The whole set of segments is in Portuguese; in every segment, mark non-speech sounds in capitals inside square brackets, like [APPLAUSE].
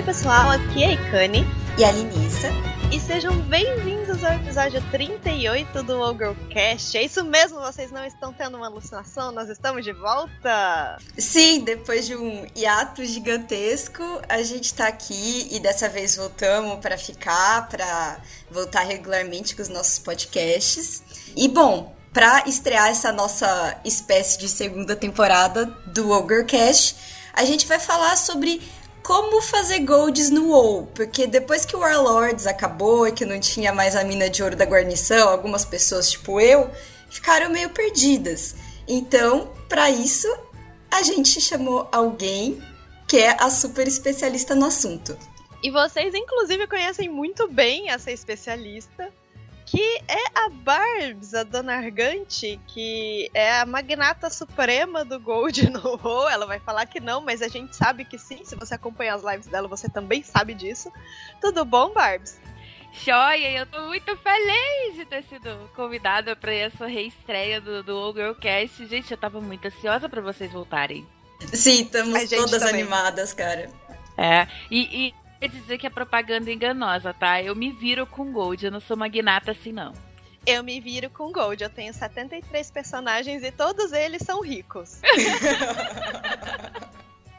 Oi, pessoal, aqui é a Ikane e a Linissa. E sejam bem-vindos ao episódio 38 do Ogrecast. É isso mesmo, vocês não estão tendo uma alucinação, nós estamos de volta! Sim, depois de um hiato gigantesco, a gente tá aqui e dessa vez voltamos para ficar, para voltar regularmente com os nossos podcasts. E bom, para estrear essa nossa espécie de segunda temporada do Ogrecast, a gente vai falar sobre como fazer golds no WoW, porque depois que o Warlords acabou e que não tinha mais a mina de ouro da guarnição, algumas pessoas, tipo eu, ficaram meio perdidas. Então, para isso, a gente chamou alguém que é a super especialista no assunto. E vocês, inclusive, conhecem muito bem essa especialista, que é a Barbs, a dona Argante, que é a magnata suprema do Gold [LAUGHS] no WoW. Ela vai falar que não, mas a gente sabe que sim. Se você acompanha as lives dela, você também sabe disso. Tudo bom, Barbs? Joia, eu tô muito feliz de ter sido convidada para essa reestreia do, do Girlcast. Gente, eu tava muito ansiosa para vocês voltarem. Sim, estamos todas também. animadas, cara. É, e, e quer dizer que a propaganda é enganosa, tá? Eu me viro com Gold, eu não sou magnata assim, não. Eu me viro com Gold, eu tenho 73 personagens e todos eles são ricos.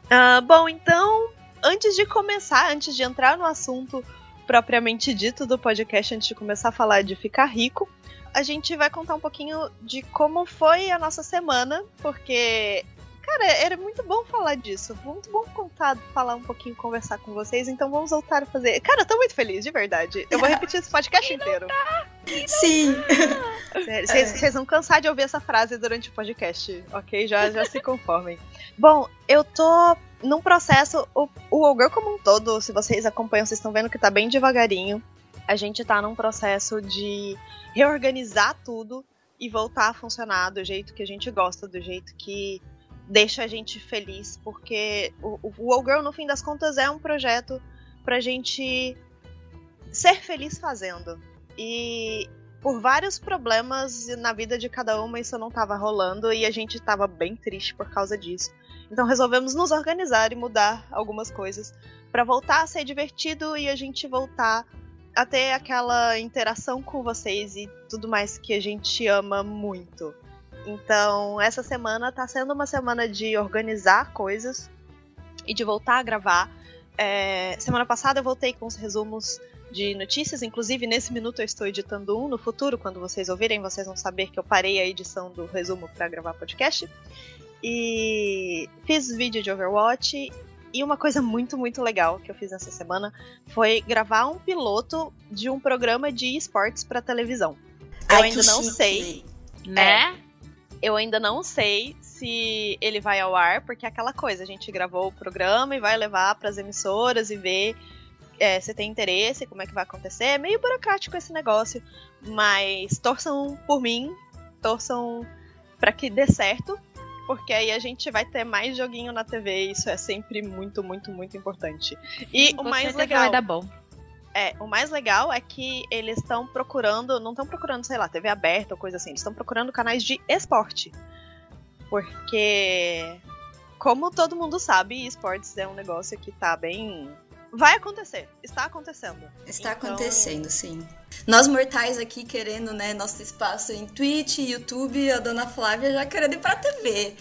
uh, [LAUGHS] [LAUGHS] bom, então, antes de começar, antes de entrar no assunto propriamente dito do podcast, antes de começar a falar de ficar rico, a gente vai contar um pouquinho de como foi a nossa semana, porque Cara, era muito bom falar disso. Muito bom contar, falar um pouquinho, conversar com vocês. Então vamos voltar a fazer. Cara, eu tô muito feliz, de verdade. Eu vou repetir esse podcast [LAUGHS] inteiro. Tá? Sim. Vocês é. vão cansar de ouvir essa frase durante o podcast, ok? Já, já se conformem. Bom, eu tô num processo. O, o Ogre como um todo, se vocês acompanham, vocês estão vendo que tá bem devagarinho. A gente tá num processo de reorganizar tudo e voltar a funcionar do jeito que a gente gosta, do jeito que deixa a gente feliz, porque o, o All Girl, no fim das contas, é um projeto pra gente ser feliz fazendo. E por vários problemas na vida de cada uma, isso não estava rolando e a gente estava bem triste por causa disso. Então resolvemos nos organizar e mudar algumas coisas para voltar a ser divertido e a gente voltar a ter aquela interação com vocês e tudo mais que a gente ama muito. Então, essa semana tá sendo uma semana de organizar coisas e de voltar a gravar. É, semana passada eu voltei com os resumos de notícias, inclusive nesse minuto eu estou editando um. No futuro, quando vocês ouvirem, vocês vão saber que eu parei a edição do resumo para gravar podcast. E fiz vídeo de Overwatch. E uma coisa muito, muito legal que eu fiz nessa semana foi gravar um piloto de um programa de esportes para televisão. Eu Ai, ainda não chique. sei. Né? É, eu ainda não sei se ele vai ao ar, porque é aquela coisa, a gente gravou o programa e vai levar para as emissoras e ver é, se tem interesse, como é que vai acontecer. É meio burocrático esse negócio, mas torçam por mim, torçam para que dê certo, porque aí a gente vai ter mais joguinho na TV, e isso é sempre muito, muito, muito importante. E o mais legal vai dar bom. É, o mais legal é que eles estão procurando, não estão procurando, sei lá, TV aberta ou coisa assim, eles estão procurando canais de esporte. Porque, como todo mundo sabe, esportes é um negócio que tá bem. Vai acontecer, está acontecendo. Está então... acontecendo, sim. Nós mortais aqui querendo, né, nosso espaço em Twitch, YouTube, a dona Flávia já querendo ir pra TV.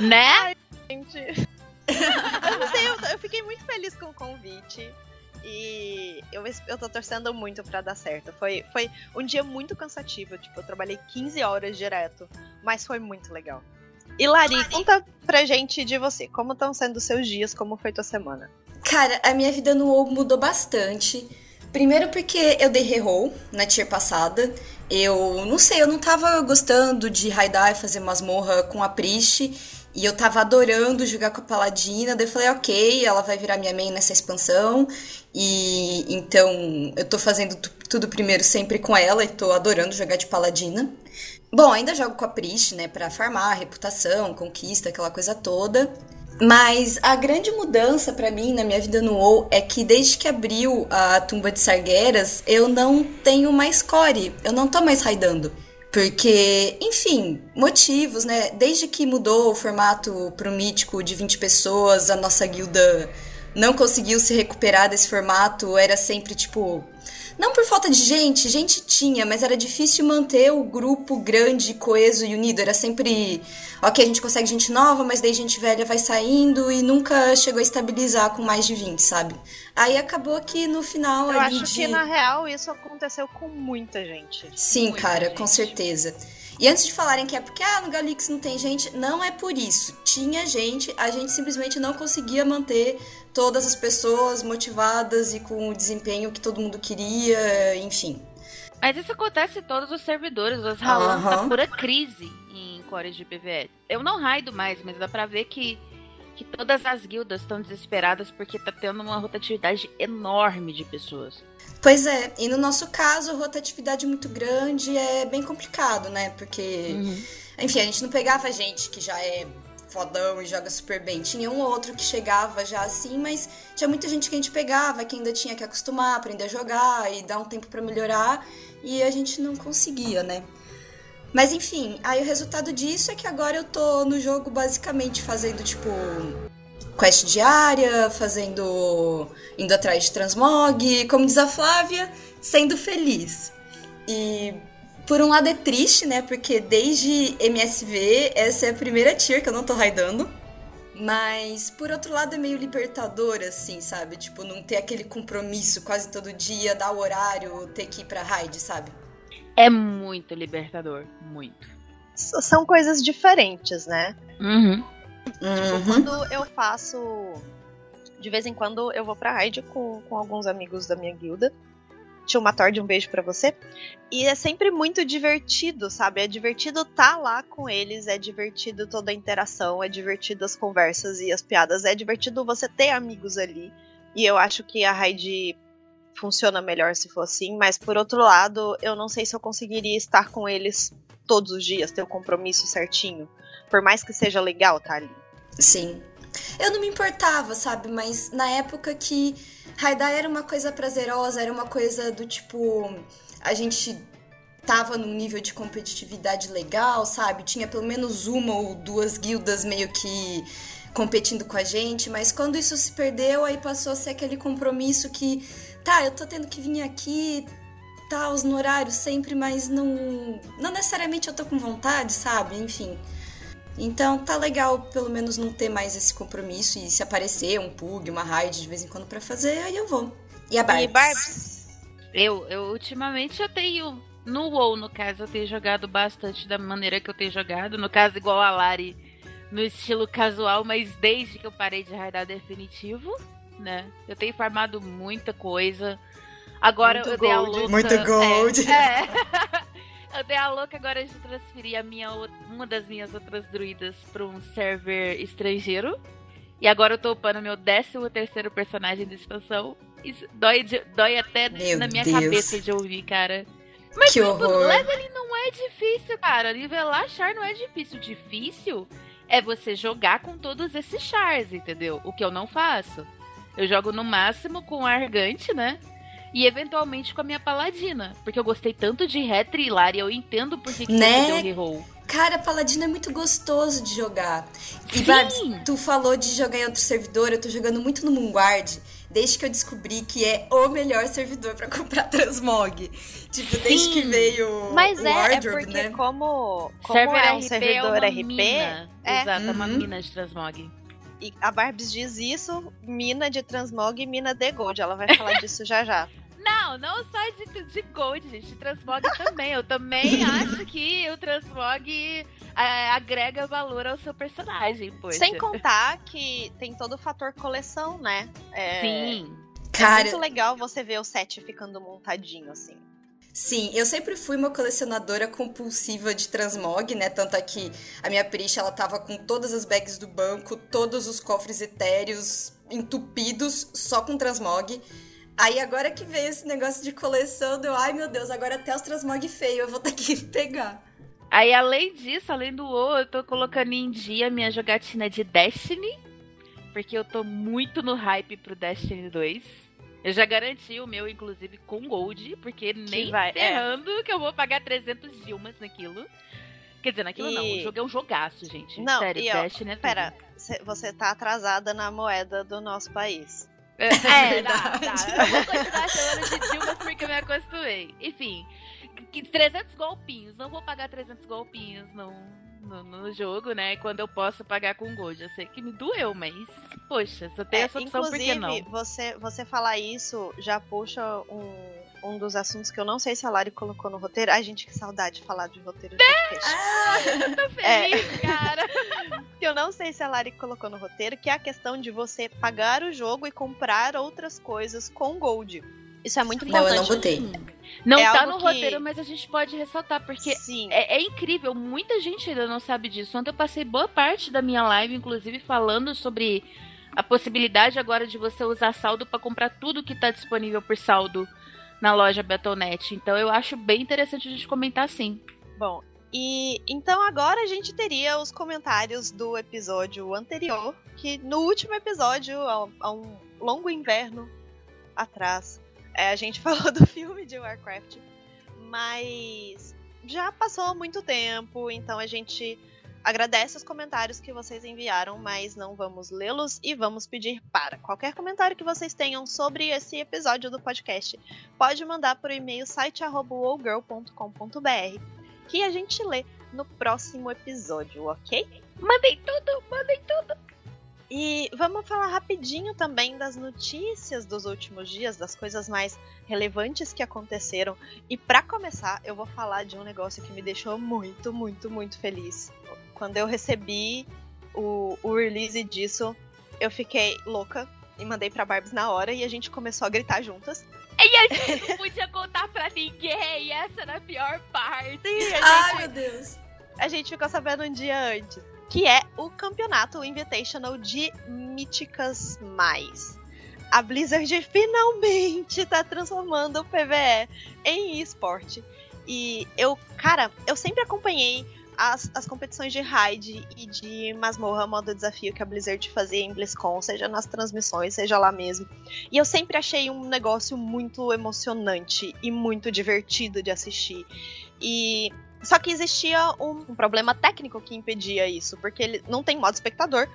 Né? Ai, gente. [LAUGHS] eu não sei, eu, eu fiquei muito feliz com o convite. E eu, eu tô torcendo muito para dar certo. Foi, foi um dia muito cansativo. Tipo, eu trabalhei 15 horas direto. Mas foi muito legal. E Lari, conta pra gente de você. Como estão sendo os seus dias? Como foi tua semana? Cara, a minha vida no WoW mudou bastante. Primeiro porque eu dei reroll na tier passada. Eu não sei, eu não tava gostando de raidar e fazer masmorra com a Priest. E eu tava adorando jogar com a Paladina, daí eu falei, ok, ela vai virar minha main nessa expansão. E então eu tô fazendo tudo primeiro sempre com ela e tô adorando jogar de Paladina. Bom, ainda jogo com a Priest, né, pra farmar, reputação, conquista, aquela coisa toda. Mas a grande mudança para mim na minha vida no WoW é que desde que abriu a tumba de Sargueras, eu não tenho mais core, eu não tô mais raidando. Porque, enfim, motivos, né? Desde que mudou o formato pro mítico de 20 pessoas, a nossa guilda não conseguiu se recuperar desse formato, era sempre tipo. Não por falta de gente, gente tinha, mas era difícil manter o grupo grande, coeso e unido. Era sempre. Ok, a gente consegue gente nova, mas daí gente velha vai saindo e nunca chegou a estabilizar com mais de 20, sabe? Aí acabou que no final. Eu acho de... que na real isso aconteceu com muita gente. Sim, muita cara, gente. com certeza. E antes de falarem que é porque ah, no Galix não tem gente, não é por isso. Tinha gente, a gente simplesmente não conseguia manter todas as pessoas motivadas e com o desempenho que todo mundo queria, enfim. Mas isso acontece em todos os servidores. Os Ralan tá Aham. pura crise em cores de PVE. Eu não raido mais, mas dá pra ver que, que todas as guildas estão desesperadas porque tá tendo uma rotatividade enorme de pessoas. Pois é, e no nosso caso, rotatividade muito grande é bem complicado, né? Porque, Uhum. enfim, a gente não pegava gente que já é fodão e joga super bem. Tinha um ou outro que chegava já assim, mas tinha muita gente que a gente pegava, que ainda tinha que acostumar, aprender a jogar e dar um tempo pra melhorar, e a gente não conseguia, né? Mas enfim, aí o resultado disso é que agora eu tô no jogo basicamente fazendo tipo quest diária, fazendo indo atrás de transmog, como diz a Flávia, sendo feliz. E por um lado é triste, né? Porque desde MSV essa é a primeira tier que eu não tô raidando. Mas por outro lado é meio libertador, assim, sabe? Tipo, não ter aquele compromisso quase todo dia, dar o horário, ter que ir pra raid, sabe? É muito libertador. Muito. S- São coisas diferentes, né? Uhum. Uhum. Quando eu faço. De vez em quando eu vou pra raid com, com alguns amigos da minha guilda. Tio Matord, um beijo pra você. E é sempre muito divertido, sabe? É divertido estar lá com eles, é divertido toda a interação, é divertido as conversas e as piadas, é divertido você ter amigos ali. E eu acho que a raid funciona melhor se for assim, mas por outro lado, eu não sei se eu conseguiria estar com eles todos os dias, ter o compromisso certinho. Por mais que seja legal estar ali. Sim. Eu não me importava, sabe? Mas na época que raidar era uma coisa prazerosa, era uma coisa do tipo. A gente tava num nível de competitividade legal, sabe? Tinha pelo menos uma ou duas guildas meio que competindo com a gente, mas quando isso se perdeu, aí passou a ser aquele compromisso que, tá, eu tô tendo que vir aqui, tá, os no horário sempre, mas não. Não necessariamente eu tô com vontade, sabe? Enfim. Então tá legal pelo menos não ter mais esse compromisso e se aparecer um pug, uma raid de vez em quando pra fazer, aí eu vou. E a Barbie? E Barbs? Eu, eu ultimamente eu tenho. No WoW, no caso, eu tenho jogado bastante da maneira que eu tenho jogado. No caso, igual a Lari, no estilo casual, mas desde que eu parei de raidar definitivo, né? Eu tenho farmado muita coisa. Agora Muito eu dei a gold. louca. Muito gold. É. é. [LAUGHS] eu dei a louca agora de transferir a minha, uma das minhas outras druidas pra um server estrangeiro. E agora eu tô upando meu 13 terceiro personagem de expansão. Isso dói, de- dói até Meu na minha Deus. cabeça de ouvir, cara. Mas Que tipo, leveling não é difícil, cara. Nivelar char não é difícil. Difícil é você jogar com todos esses chars, entendeu? O que eu não faço. Eu jogo no máximo com Argante, né? E eventualmente com a minha paladina. Porque eu gostei tanto de Retri e Lari, eu entendo por que, que Né? você deu reroll. Cara, Paladino é muito gostoso de jogar. E Sim. Barbs, tu falou de jogar em outro servidor, eu tô jogando muito no Moonguard, desde que eu descobri que é o melhor servidor pra [LAUGHS] comprar transmog. Tipo, desde Sim. que veio Mas o é, é Wardrobe, porque né? como, como Server é um RP servidor é uma RP, mina. é. Exato, é uma Uhum. mina de transmog. E a Barbs diz isso, mina de transmog e mina de gold. Ela vai falar disso já já. [LAUGHS] Não, não só de, de Gold, gente. De Transmog também. Eu também acho que o Transmog é, agrega valor ao seu personagem, poxa. Sem contar que tem todo o fator coleção, né? É, Sim. É Cara, muito legal você ver o set ficando montadinho, assim. Sim, eu sempre fui uma colecionadora compulsiva de transmog, né? Tanto é que a minha Prisha, ela tava com todas as bags do banco, todos os cofres etéreos entupidos só com transmog. Aí agora que veio esse negócio de coleção, deu, ai meu Deus, agora até os transmog feio eu vou ter que [LAUGHS] pegar. Aí, além disso, além do WoW, eu tô colocando em dia minha jogatina de Destiny. Porque eu tô muito no hype pro Destiny 2. Eu já garanti o meu, inclusive, com Gold. Porque nem vai- é. que eu vou pagar 300 Dilmas naquilo. Quer dizer, naquilo E- não. O jogo é um jogaço, gente. Não, Sério, e ó, Destiny é tudo. Pera, cê- você tá atrasada na moeda do nosso país. [LAUGHS] É, é tá, verdade. tá. Eu vou continuar chamando de Dilma porque eu me acostumei. Enfim, que 300 golpinhos. Não vou pagar 300 golpinhos no, no, no jogo, né? Quando eu posso pagar com gold. Eu sei que me doeu, mas, poxa, se eu tenho É, essa opção, por que não? você, você falar isso já puxa um, um dos assuntos que eu não sei se a Lari colocou no roteiro. Ai, gente, que saudade de falar de roteiro de podcast. Ah, [LAUGHS] Tô feliz, cara. [LAUGHS] que eu não sei se a Lari colocou no roteiro, que é a questão de você pagar o jogo e comprar outras coisas com gold. Isso é muito Não, eu não botei. Não É tá no que- roteiro, mas a gente pode ressaltar, porque. É, é incrível, muita gente ainda não sabe disso. Ontem eu passei boa parte da minha live, inclusive, falando sobre a possibilidade agora de você usar saldo para comprar tudo que tá disponível por saldo na loja Battle.net. Então eu acho bem interessante a gente comentar sim. Bom, e então agora a gente teria os comentários do episódio anterior, que no último episódio, há um longo inverno atrás, é, a gente [LAUGHS] falou do filme de Warcraft, mas já passou muito tempo, então a gente agradece os comentários que vocês enviaram, mas não vamos lê-los e vamos pedir para qualquer comentário que vocês tenham sobre esse episódio do podcast, pode mandar por e-mail site@wowgirl.com.br que a gente lê no próximo episódio, ok? Mandem tudo, mandem tudo. E vamos falar rapidinho também das notícias dos últimos dias, das coisas mais relevantes que aconteceram. E pra começar, eu vou falar de um negócio que me deixou muito, muito, muito feliz. Quando eu recebi o, o release disso, eu fiquei louca e mandei pra Barbs na hora e a gente começou a gritar juntas. E a gente não podia contar pra ninguém, essa era a pior parte. E a Ai, gente, meu Deus. a gente ficou sabendo um dia antes. Que é o campeonato Invitational de Míticas Mais. A Blizzard [LAUGHS] finalmente tá transformando o PVE em esporte. E eu, cara, eu sempre acompanhei as, as competições de raid e de masmorra, modo desafio que a Blizzard fazia em BlizzCon, seja nas transmissões, seja lá mesmo. E eu sempre achei um negócio muito emocionante e muito divertido de assistir. E só que existia um, um problema técnico que impedia isso, porque ele não tem modo espectador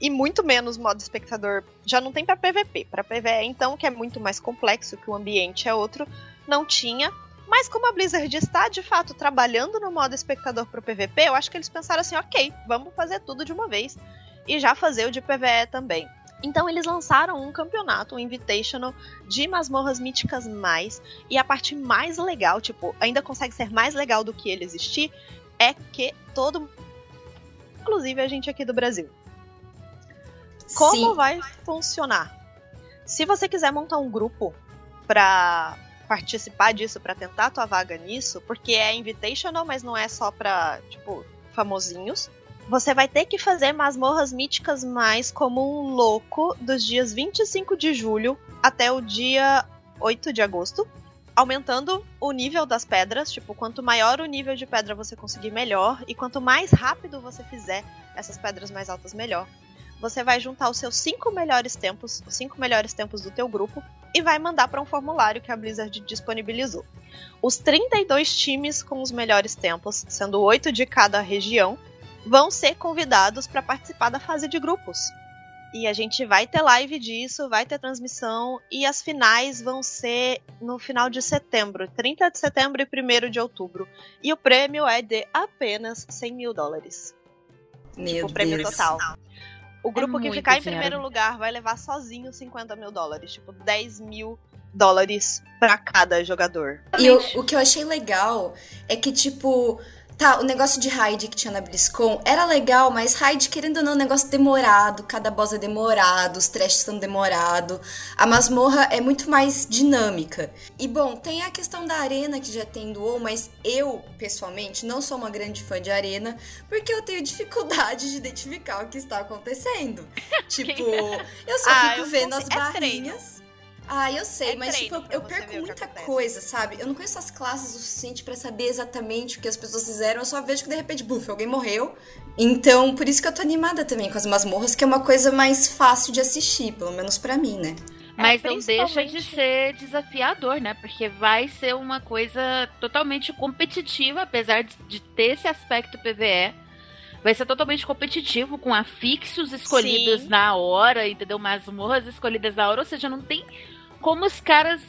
e muito menos modo espectador já não tem para PVP. Para PVE, então, que é muito mais complexo, que o ambiente é outro, não tinha. Mas como a Blizzard está de fato trabalhando no modo espectador pro PVP, eu acho que eles pensaram assim, ok, vamos fazer tudo de uma vez e já fazer o de PVE também. Então eles lançaram um campeonato, um Invitational de masmorras míticas mais. E a parte mais legal, tipo, ainda consegue ser mais legal do que ele existir, é que todo. Inclusive a gente aqui do Brasil. Como Sim. vai funcionar? Se você quiser montar um grupo pra participar disso, pra tentar a tua vaga nisso, porque é invitational, mas não é só pra, tipo, famosinhos. Você vai ter que fazer masmorras míticas mais como um louco dos dias 25 de julho até o dia 8 de agosto, aumentando o nível das pedras, tipo, quanto maior o nível de pedra você conseguir, melhor, e quanto mais rápido você fizer essas pedras mais altas, melhor. Você vai juntar os seus cinco melhores tempos, os cinco melhores tempos do teu grupo, e vai mandar para um formulário que a Blizzard disponibilizou. Os 32 times com os melhores tempos, sendo oito de cada região, vão ser convidados para participar da fase de grupos. E a gente vai ter live disso, vai ter transmissão, e as finais vão ser no final de setembro, 30 de setembro e 1 de outubro. E o prêmio é de apenas 100 mil dólares. Meu o prêmio Deus. total. O grupo que muito ficar em dinheiro. primeiro lugar vai levar sozinho 50 mil dólares. Tipo, 10 mil dólares pra cada jogador. E eu- o que eu achei legal é que, tipo, tá, o negócio de raid que tinha na BlizzCon era legal, mas raid, querendo ou não, é um negócio demorado, cada boss é demorado, os trashes são demorados. A masmorra é muito mais dinâmica. E, bom, tem a questão da arena que já tem do WoW, mas eu, pessoalmente, não sou uma grande fã de arena, porque eu tenho dificuldade de identificar o que está acontecendo. [LAUGHS] tipo, eu só Ah, fico eu vendo as é barrinhas. Ah, eu sei, É mas tipo, eu, perco muita coisa, sabe? Eu não conheço as classes o suficiente pra saber exatamente o que as pessoas fizeram, eu só vejo que de repente, buf, alguém morreu. Então, por isso que eu tô animada também com as masmorras, que é uma coisa mais fácil de assistir, pelo menos pra mim, né? Mas é, não deixa de ser desafiador, né? Porque vai ser uma coisa totalmente competitiva, apesar de, de ter esse aspecto PVE. Vai ser totalmente competitivo, com afixos escolhidos Sim. na hora, entendeu? Masmorras escolhidas na hora. Ou seja, não tem como os caras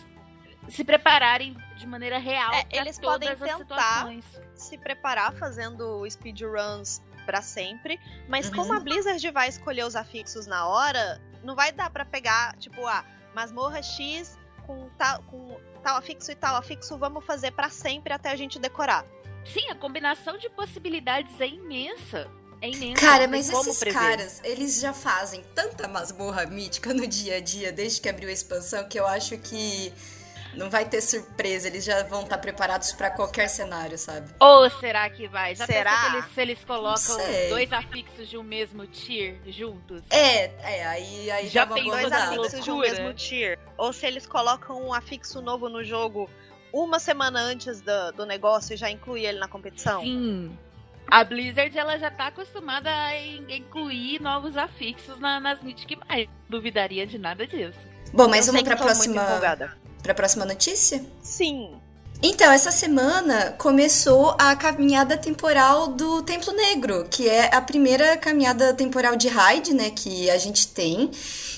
se prepararem de maneira real é, eles podem tentar se preparar fazendo speedruns para sempre, mas uhum. como a Blizzard vai escolher os afixos na hora, não vai dar para pegar, tipo, ah, masmorra X com tal, com tal afixo e tal afixo, vamos fazer para sempre até a gente decorar. Sim, a combinação de possibilidades é imensa. É imensa. Cara, mas esses prever. caras, eles já fazem tanta masmorra mítica no dia a dia, desde que abriu a expansão, que eu acho que não vai ter surpresa, eles já vão estar preparados para qualquer cenário, sabe? Ou será que vai? Já será? Se eles, se eles colocam dois afixos de um mesmo tier juntos? É, é, aí, aí já, já tem dois afixos de um mesmo tier. Ou se eles colocam um afixo novo no jogo uma semana antes do, do negócio e já inclui ele na competição. Sim. A Blizzard ela já tá acostumada a incluir novos afixos na, nas Mythic mais. Duvidaria de nada disso. Bom, mas vamos pra próxima. Pra próxima notícia? Sim. Então, essa semana começou a caminhada temporal do Templo Negro, que é a primeira caminhada temporal de raid, né, que a gente tem.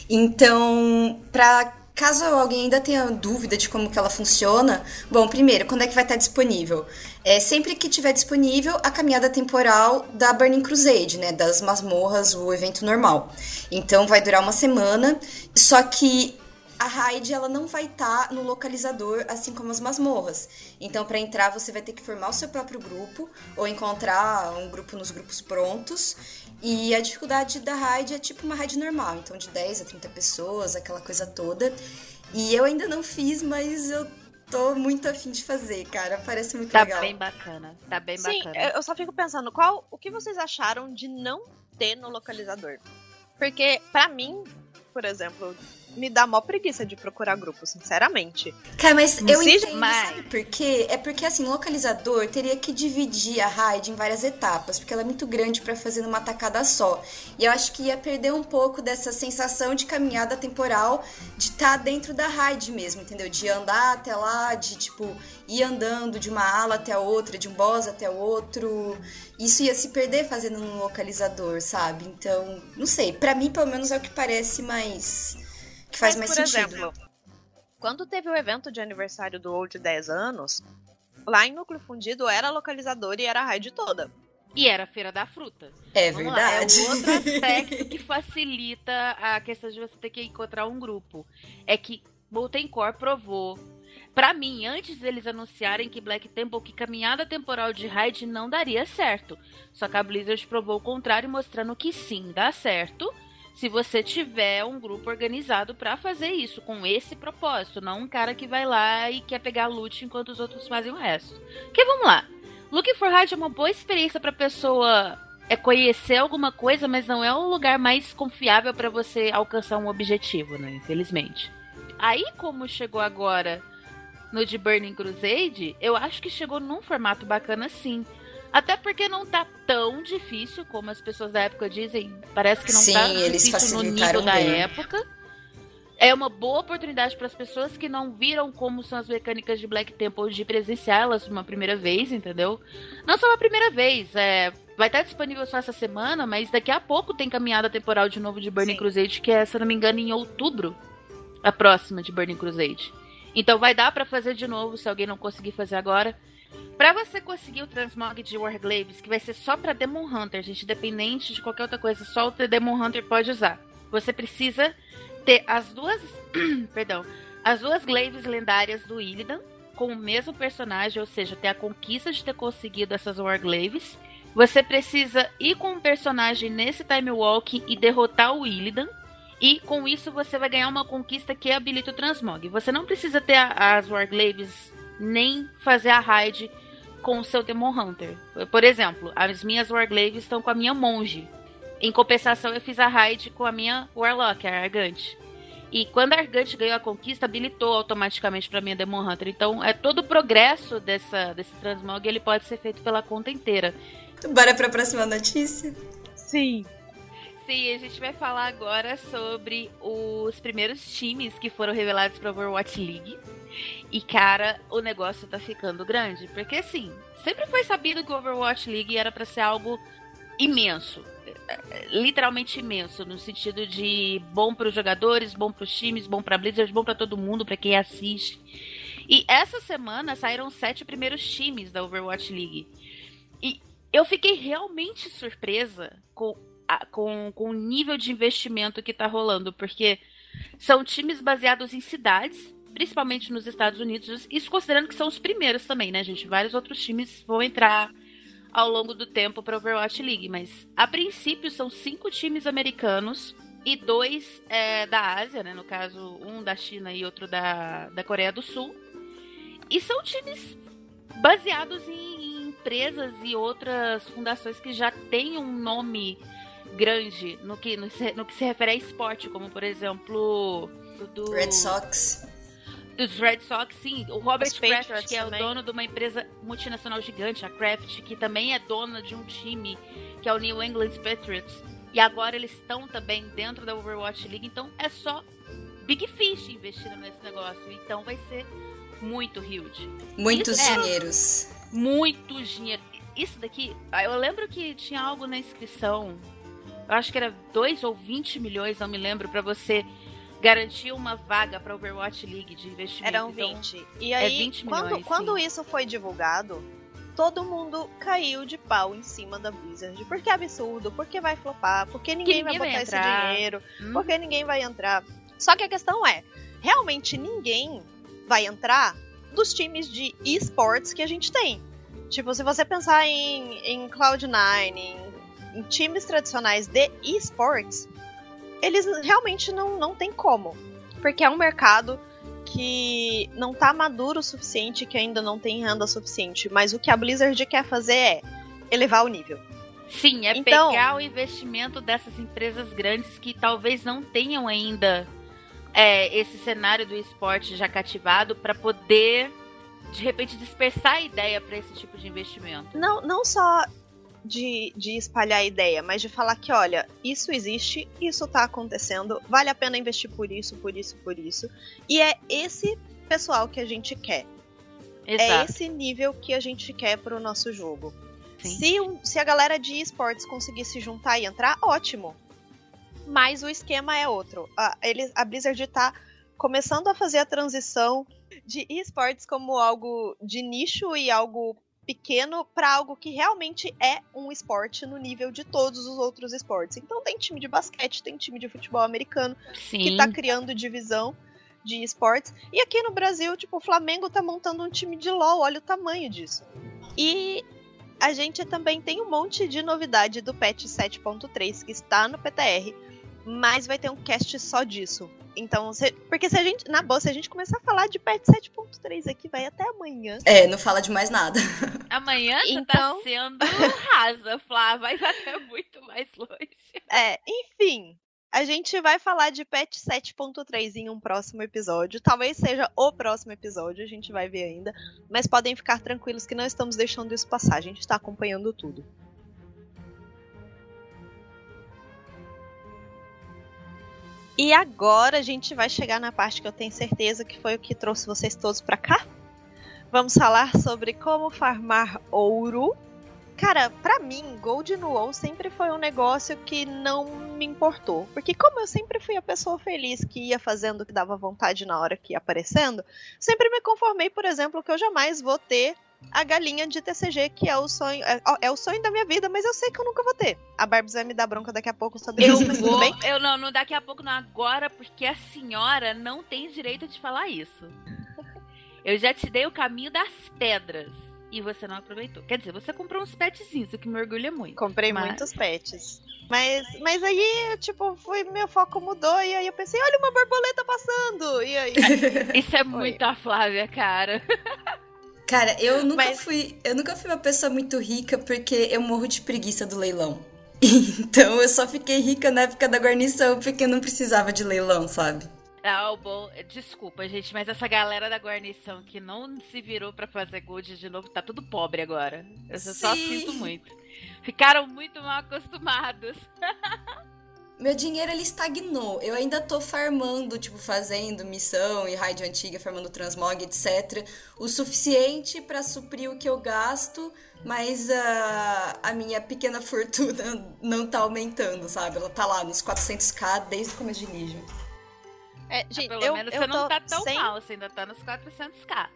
Então, pra caso alguém ainda tenha dúvida de como que ela funciona, bom, primeiro, quando é que vai estar disponível? É sempre que tiver disponível a caminhada temporal da Burning Crusade, né, das masmorras, o evento normal. Então vai durar uma semana, só que a raid ela não vai estar tá no localizador, assim como as masmorras. Então, para entrar, você vai ter que formar o seu próprio grupo ou encontrar um grupo nos grupos prontos. E a dificuldade da raid é tipo uma raid normal, então de 10 a 30 pessoas, aquela coisa toda. E eu ainda não fiz, mas eu tô muito afim de fazer, cara. Parece muito tá legal. Tá bem bacana. Tá bem Sim, bacana. Eu só fico pensando, qual o que vocês acharam de não ter no localizador? Porque, para mim, por exemplo, me dá mó preguiça de procurar grupo, sinceramente. Cara, mas eu entendo, mas... sabe por quê? É porque, assim, localizador teria que dividir a raid em várias etapas, porque ela é muito grande para fazer numa tacada só. E eu acho que ia perder um pouco dessa sensação de caminhada temporal, de estar tá dentro da raid mesmo, entendeu? De andar até lá, de, tipo, ir andando de uma ala até a outra, de um boss até o outro. Isso ia se perder fazendo um localizador, sabe? Então, não sei. para mim, pelo menos, é o que parece mais faz Mas, mais por sentido. exemplo, quando teve o evento de aniversário do Old 10 anos, lá em Núcleo Fundido era localizador e era a raid toda. E era a Feira da Fruta. É Vamos verdade. Lá, é outro [LAUGHS] aspecto que facilita a questão de você ter que encontrar um grupo. É que Molten Core provou para mim, antes deles anunciarem que Black Temple, que caminhada temporal de raid não daria certo. Só que a Blizzard provou o contrário, mostrando que sim, dá certo se você tiver um grupo organizado para fazer isso, com esse propósito, não um cara que vai lá e quer pegar loot enquanto os outros fazem o resto. Porque vamos lá. Looking for Hard é uma boa experiência para pessoa é conhecer alguma coisa, mas não é o lugar mais confiável para você alcançar um objetivo, né? Infelizmente. Aí, como chegou agora no de Burning Crusade, eu acho que chegou num formato bacana sim. Até porque não tá tão difícil como as pessoas da época dizem. Parece que não Sim, tá difícil no nível da época. É uma boa oportunidade para as pessoas que não viram como são as mecânicas de Black Temple de presenciá-las uma primeira vez, entendeu? Não só uma primeira vez, é, vai estar disponível só essa semana, mas daqui a pouco tem caminhada temporal de novo de Burning Sim. Crusade, que é, se eu não me engano, em outubro. A próxima de Burning Crusade. Então vai dar para fazer de novo, se alguém não conseguir fazer agora. Para você conseguir o transmog de Warglaves, que vai ser só para Demon Hunter, gente, independente de qualquer outra coisa, só o Demon Hunter pode usar. Você precisa ter as duas, [CLEARS THROAT] perdão, as duas Glaives lendárias do Illidan com o mesmo personagem, ou seja, ter a conquista de ter conseguido essas Warglaves. Você precisa ir com um personagem nesse Time Walk e derrotar o Illidan. E com isso você vai ganhar uma conquista que habilita o Transmog. Você não precisa ter as Warglaves nem fazer a raid com o seu Demon Hunter. Por exemplo, as minhas Warglaves estão com a minha Monge. Em compensação, eu fiz a raid com a minha Warlock, a Argante. E quando a Argante ganhou a conquista, habilitou automaticamente para minha Demon Hunter. Então, é todo o progresso dessa, desse transmog ele pode ser feito pela conta inteira. Bora para a próxima notícia? Sim. Sim, a gente vai falar agora sobre os primeiros times que foram revelados para Overwatch League. E, cara, o negócio tá ficando grande. Porque, assim, sempre foi sabido que o Overwatch League era para ser algo imenso. Literalmente imenso, no sentido de bom para os jogadores, bom para os times, bom para Blizzard, bom para todo mundo, para quem assiste. E essa semana saíram sete primeiros times da Overwatch League. E eu fiquei realmente surpresa com, a, com, com o nível de investimento que tá rolando, porque são times baseados em cidades, principalmente nos Estados Unidos, isso considerando que são os primeiros também, né, gente? Vários outros times vão entrar ao longo do tempo para Overwatch League, mas a princípio são cinco times americanos e dois é, da Ásia, né? No caso, um da China e outro da, da Coreia do Sul. E são times baseados em, em empresas e outras fundações que já têm um nome grande no que, no, no que se refere a esporte, como por exemplo do Red Sox. Dos Red Sox, sim. O Robert Kraft, que é também. o dono de uma empresa multinacional gigante, a Kraft, que também é dona de um time, que é o New England Patriots. E agora eles estão também dentro da Overwatch League, então é só Big Fish investindo nesse negócio. Então vai ser muito huge. Muitos Isso, é dinheiros. É, muito dinheiro. Isso daqui, ah, eu lembro que tinha algo na inscrição, eu acho que era 2 ou 20 milhões, não me lembro, para você garantir uma vaga para Overwatch League de investimento. Eram 20. Então, e aí, é 20 quando, milhões, quando isso foi divulgado, todo mundo caiu de pau em cima da Blizzard. Porque é absurdo, porque vai flopar, porque ninguém, ninguém vai botar vai esse dinheiro, hum. porque ninguém vai entrar. Só que a questão é, realmente ninguém vai entrar dos times de esportes que a gente tem. Tipo, se você pensar em, em Cloud9, em, em times tradicionais de esportes, eles realmente não, não tem como. Porque é um mercado que não tá maduro o suficiente, que ainda não tem renda suficiente. Mas o que a Blizzard quer fazer é elevar o nível. Sim, é então, pegar o investimento dessas empresas grandes que talvez não tenham ainda é, esse cenário do esporte já cativado para poder de repente dispersar a ideia para esse tipo de investimento. Não, não só de, de espalhar a ideia, mas de falar que, olha, isso existe, isso tá acontecendo, vale a pena investir por isso, por isso, por isso. E é esse pessoal que a gente quer. É Exato. É esse nível que a gente quer pro nosso jogo. Se, se a galera de esportes conseguir se juntar e entrar, ótimo. Mas o esquema é outro. A, eles, a Blizzard tá começando a fazer a transição de esportes como algo de nicho e algo pequeno para algo que realmente é um esporte no nível de todos os outros esportes. Então tem time de basquete, tem time de futebol americano Sim. que tá criando divisão de esportes. E aqui no Brasil, tipo, o Flamengo tá montando um time de LoL, olha o tamanho disso. E a gente também tem um monte de novidade do patch 7.3 que está no PTR, mas vai ter um cast só disso. Então, se, porque se a gente, na boa, se a gente começar a falar de patch 7.3 aqui, vai até amanhã. É, não fala de mais nada. [LAUGHS] Amanhã então... tá sendo rasa, Flá, vai até muito mais longe. É, enfim, a gente vai falar de patch 7.3 em um próximo episódio. Talvez seja o próximo episódio, a gente vai ver ainda. Mas podem ficar tranquilos que não estamos deixando isso passar, a gente está acompanhando tudo. E agora a gente vai chegar na parte que eu tenho certeza que foi o que trouxe vocês todos para cá. Vamos falar sobre como farmar ouro. Cara, para mim, Gold no WoW sempre foi um negócio que não me importou. Porque como eu sempre fui a pessoa feliz que ia fazendo o que dava vontade na hora que ia aparecendo, sempre me conformei, por exemplo, que eu jamais vou ter a galinha de TCG, que é o sonho. É, é, o sonho da minha vida, mas eu sei que eu nunca vou ter. A Barbs vai me dar bronca daqui a pouco sobre eu isso, mas vou, tudo bem. Eu não, não daqui a pouco, não agora, porque a senhora não tem direito de falar isso. Eu já te dei o caminho das pedras. E você não aproveitou. Quer dizer, você comprou uns petzinhos, o que me orgulha muito. Comprei mas... muitos pets. Mas, mas aí, tipo, foi, meu foco mudou e aí eu pensei, olha uma borboleta passando. E aí. [LAUGHS] Isso é muito a Flávia, cara. [LAUGHS] Cara, eu nunca Mas... fui. Eu nunca fui uma pessoa muito rica porque eu morro de preguiça do leilão. [LAUGHS] Então eu só fiquei rica na época da guarnição porque eu não precisava de leilão, sabe? Ah, bom, desculpa, gente, mas essa galera da guarnição que não se virou para fazer gold de novo, tá tudo pobre agora. Eu Sim. só sinto muito. Ficaram muito mal acostumados. [LAUGHS] meu dinheiro ele estagnou. Eu ainda tô farmando, tipo, fazendo missão e raid antiga, farmando transmog, etc. O suficiente para suprir o que eu gasto, mas a, a minha pequena [LAUGHS] fortuna não tá aumentando, sabe? Ela tá lá nos 400k desde o começo de Legion. É, gente, Pelo eu, menos eu você não tá tão sem... mal, você ainda tá nos 400k.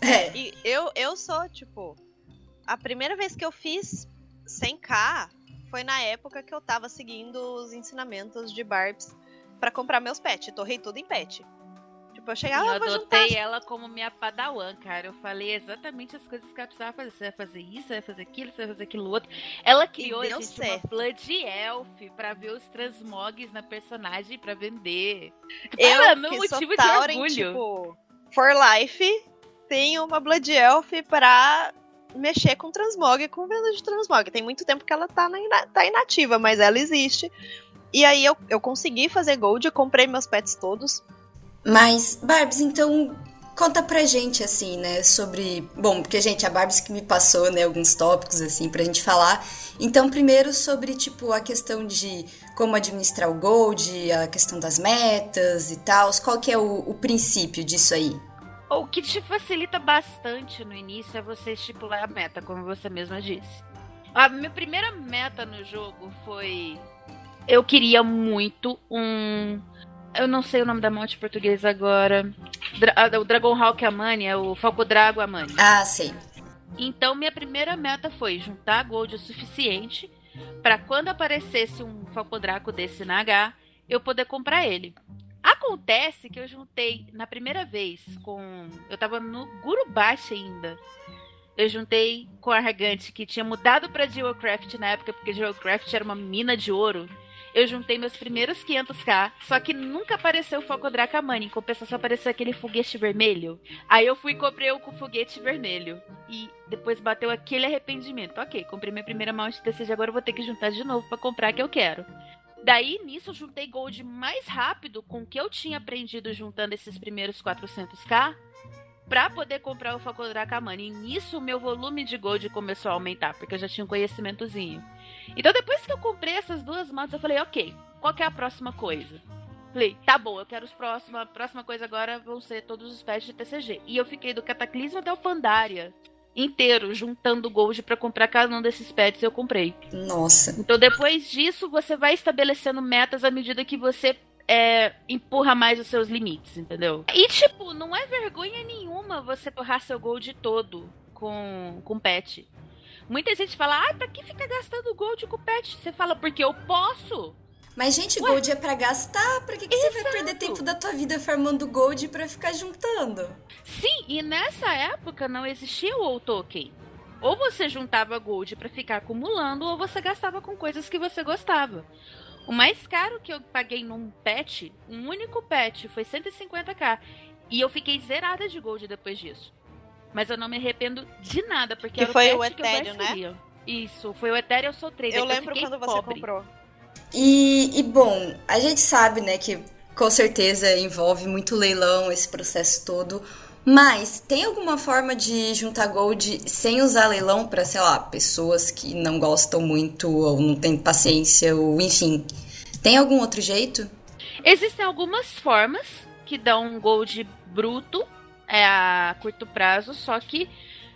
É. E eu, eu sou, tipo, a primeira vez que eu fiz 100k foi na época que eu tava seguindo os ensinamentos de Barbs para comprar meus pets. Torrei tudo em pet. Tipo, eu chegava, eu vou adotei juntar... ela como minha padawan, cara. Eu falei exatamente as coisas que ela precisava fazer. Você vai fazer isso, você vai fazer aquilo, você vai fazer aquilo outro. Ela criou, gente, certo. uma Blood Elf pra ver os transmogs na personagem pra vender. Eu, que motivo sou de orgulho. tipo, for life, tenho uma Blood Elf pra mexer com transmog, com venda de transmog. Tem muito tempo que ela tá, na, tá inativa, mas ela existe. E aí eu, eu consegui fazer gold, eu comprei meus pets todos. Mas, Barbs, então conta pra gente, assim, né, sobre... Bom, porque, gente, a Barbs que me passou, né, alguns tópicos, assim, pra gente falar. Então, primeiro sobre, tipo, a questão de como administrar o gold, a questão das metas e tal. Qual que é o, o princípio disso aí? O que te facilita bastante no início é você estipular a meta, como você mesma disse. A minha primeira meta no jogo foi. Eu queria muito um. Eu não sei o nome da monte portuguesa agora. Dra o Dragon Hawk Amani, é o Falco Drago Amani. Ah, sei. Então, minha primeira meta foi juntar gold o suficiente para quando aparecesse um Falcodraco desse na H, eu poder comprar ele. Acontece que eu juntei na primeira vez com. Eu tava no Gurubashi ainda. Eu juntei com a Argante, que tinha mudado pra Geocraft na época, porque Geocraft era uma mina de ouro. Eu juntei meus primeiros 500k, só que nunca apareceu o Foco Dracamani. Em compensação, apareceu aquele foguete vermelho. Aí eu fui e comprei o com foguete vermelho. E depois bateu aquele arrependimento. Ok, comprei minha primeira mount DCG, agora vou ter que juntar de novo para comprar que eu quero. Daí, nisso, eu juntei gold mais rápido com o que eu tinha aprendido juntando esses primeiros 400k para poder comprar o Facodraca Money. E nisso, o meu volume de gold começou a aumentar, porque eu já tinha um conhecimentozinho. Então, depois que eu comprei essas duas motos, eu falei, ok, qual é a próxima coisa? Falei, tá bom, eu quero os próximos. A próxima coisa agora vão ser todos os pets de TCG. E eu fiquei do Cataclismo até o Pandaria inteiro juntando gold para comprar cada um desses pets eu comprei. Nossa. Então depois disso você vai estabelecendo metas à medida que você é, empurra mais os seus limites, entendeu? E tipo, não é vergonha nenhuma você torrar seu gold todo com, com pet. Muita gente fala, ah, pra que fica gastando gold com pet? Você fala, porque eu posso. Mas, gente, Ué? gold é pra gastar. Pra que, que você vai perder tempo da tua vida farmando gold pra ficar juntando? Sim, e nessa época não existia o token. Ou você juntava gold para ficar acumulando, ou você gastava com coisas que você gostava. O mais caro que eu paguei num pet, um único pet, foi 150k. E eu fiquei zerada de gold depois disso. Mas eu não me arrependo de nada, porque que era foi o, o Ethereum, né? Isso, foi o Ethereum, eu sou trader. Eu lembro eu quando você pobre. comprou. E, e bom, a gente sabe, né, que com certeza envolve muito leilão esse processo todo. Mas tem alguma forma de juntar gold sem usar leilão para, sei lá, pessoas que não gostam muito ou não têm paciência ou enfim. Tem algum outro jeito? Existem algumas formas que dão gold bruto é, a curto prazo, só que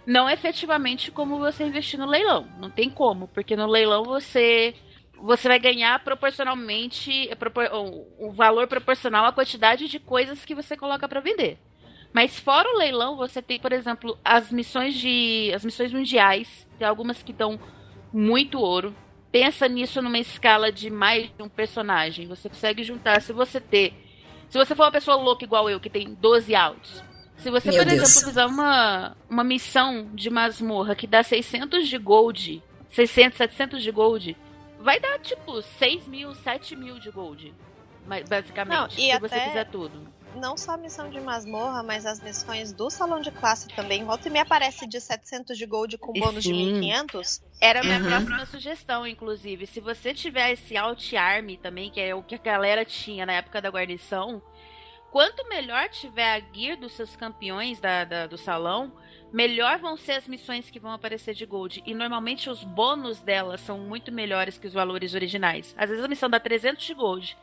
não efetivamente como você investir no leilão. Não tem como, porque no leilão você você vai ganhar proporcionalmente o valor proporcional à quantidade de coisas que você coloca para vender. Mas fora o leilão, você tem, por exemplo, as missões de as missões mundiais, tem algumas que dão muito ouro. Pensa nisso numa escala de mais de um personagem. Você consegue juntar, se você ter, se você for uma pessoa louca igual eu que tem 12 altos, se você, Meu por Deus. exemplo, fizer uma, uma missão de masmorra que dá 600 de gold, 600, 700 de gold, vai dar tipo 6 mil, 7 mil de gold. Basicamente, não, se você fizer tudo. Não só a missão de masmorra, mas as missões do salão de classe também. Volta e me aparece de 700 de gold com bônus Sim. de 1500. Era a minha uhum. próxima sugestão, inclusive. Se você tiver esse Alt Arm também, que é o que a galera tinha na época da guarnição, quanto melhor tiver a gear dos seus campeões da, da do salão, melhor vão ser as missões que vão aparecer de Gold. E normalmente os bônus delas são muito melhores que os valores originais. Às vezes a missão dá 300 de Gold,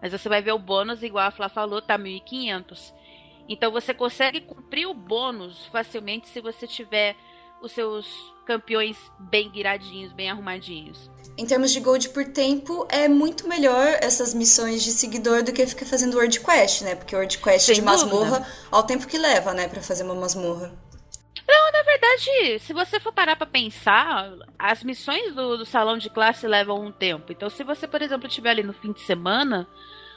mas você vai ver o bônus, igual a Flá falou, tá 1500. Então você consegue cumprir o bônus facilmente se você tiver os seus campeões bem guiradinhos, bem arrumadinhos. Em termos de gold por tempo, é muito melhor essas missões de seguidor do que ficar fazendo World Quest, né? Porque World Quest Sem de masmorra, dúvida. ao tempo que leva, né, para fazer uma masmorra. Não, na verdade, se você for parar pra pensar, as missões do, do salão de classe levam um tempo. Então, se você, por exemplo, estiver ali no fim de semana,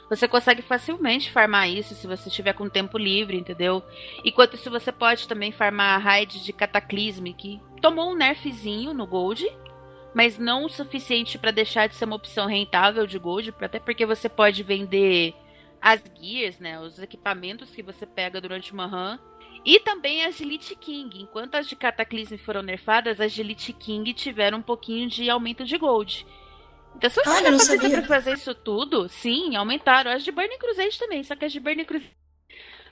você consegue facilmente farmar isso se você estiver com tempo livre, entendeu? Enquanto isso, você pode também farmar a raid de Cataclysm, que tomou um nerfzinho no Gold, mas não o suficiente para deixar de ser uma opção rentável de Gold, até porque você pode vender as gears, né, os equipamentos que você pega durante uma run, e também as de Elite King. Enquanto as de Cataclysm foram nerfadas, as de Elite King tiveram um pouquinho de aumento de Gold. Então, se você não precisa pra fazer isso tudo, sim, aumentaram. As de Burning Crusade também, só que as de Burning Crusade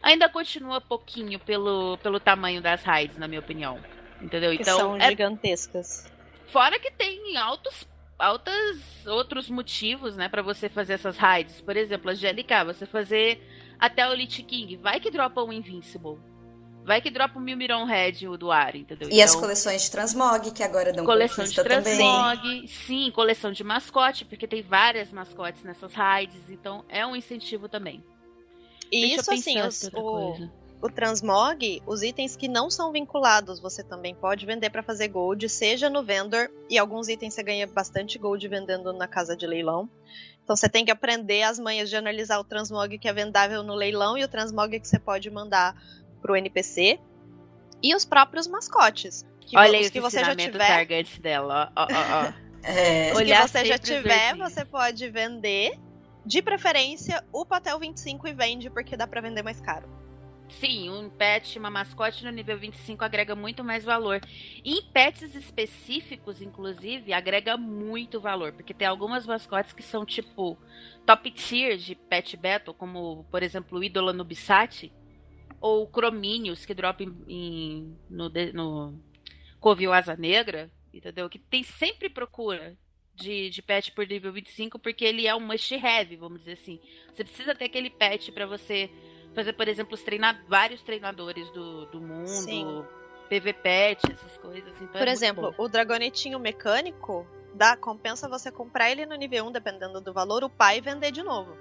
ainda continua pouquinho pelo, pelo tamanho das raids, na minha opinião. Entendeu? Que então, são é... gigantescas. Fora que tem altos altos outros motivos, né, para você fazer essas raids. Por exemplo, a GLK, você fazer até o Elite King, vai que dropa um Invincible. Vai que dropa o Milmiron Red o do ar, entendeu? E então, as coleções de Transmog, que agora dão Coleção de Transmog, também. sim, coleção de mascote, porque tem várias mascotes nessas raids, então é um incentivo também. E isso assim, os, o, o Transmog, os itens que não são vinculados, você também pode vender para fazer gold, seja no vendor, e alguns itens você ganha bastante gold vendendo na casa de leilão. Então você tem que aprender as manhas de analisar o transmog que é vendável no leilão e o transmog que você pode mandar pro NPC e os próprios mascotes. Que Olha os que você já tiver. dela, ó, ó, ó. [LAUGHS] é, os que você já tiver, você pode vender. De preferência, o Patel 25 e vende, porque dá para vender mais caro. Sim, um pet, uma mascote no nível 25 agrega muito mais valor. E em pets específicos, inclusive, agrega muito valor. Porque tem algumas mascotes que são tipo top tier de pet battle, como por exemplo o Ídola no Bisat, ou cromínios que dropam em, no, no Covil Asa Negra, entendeu? Que tem sempre procura de, de pet por nível 25, porque ele é um must-have, vamos dizer assim. Você precisa ter aquele pet para você fazer, por exemplo, os treina vários treinadores do, do mundo, Sim. PVPet, essas coisas. Então por é exemplo, o Dragonetinho mecânico, dá, compensa você comprar ele no nível 1, dependendo do valor, o pai vender de novo.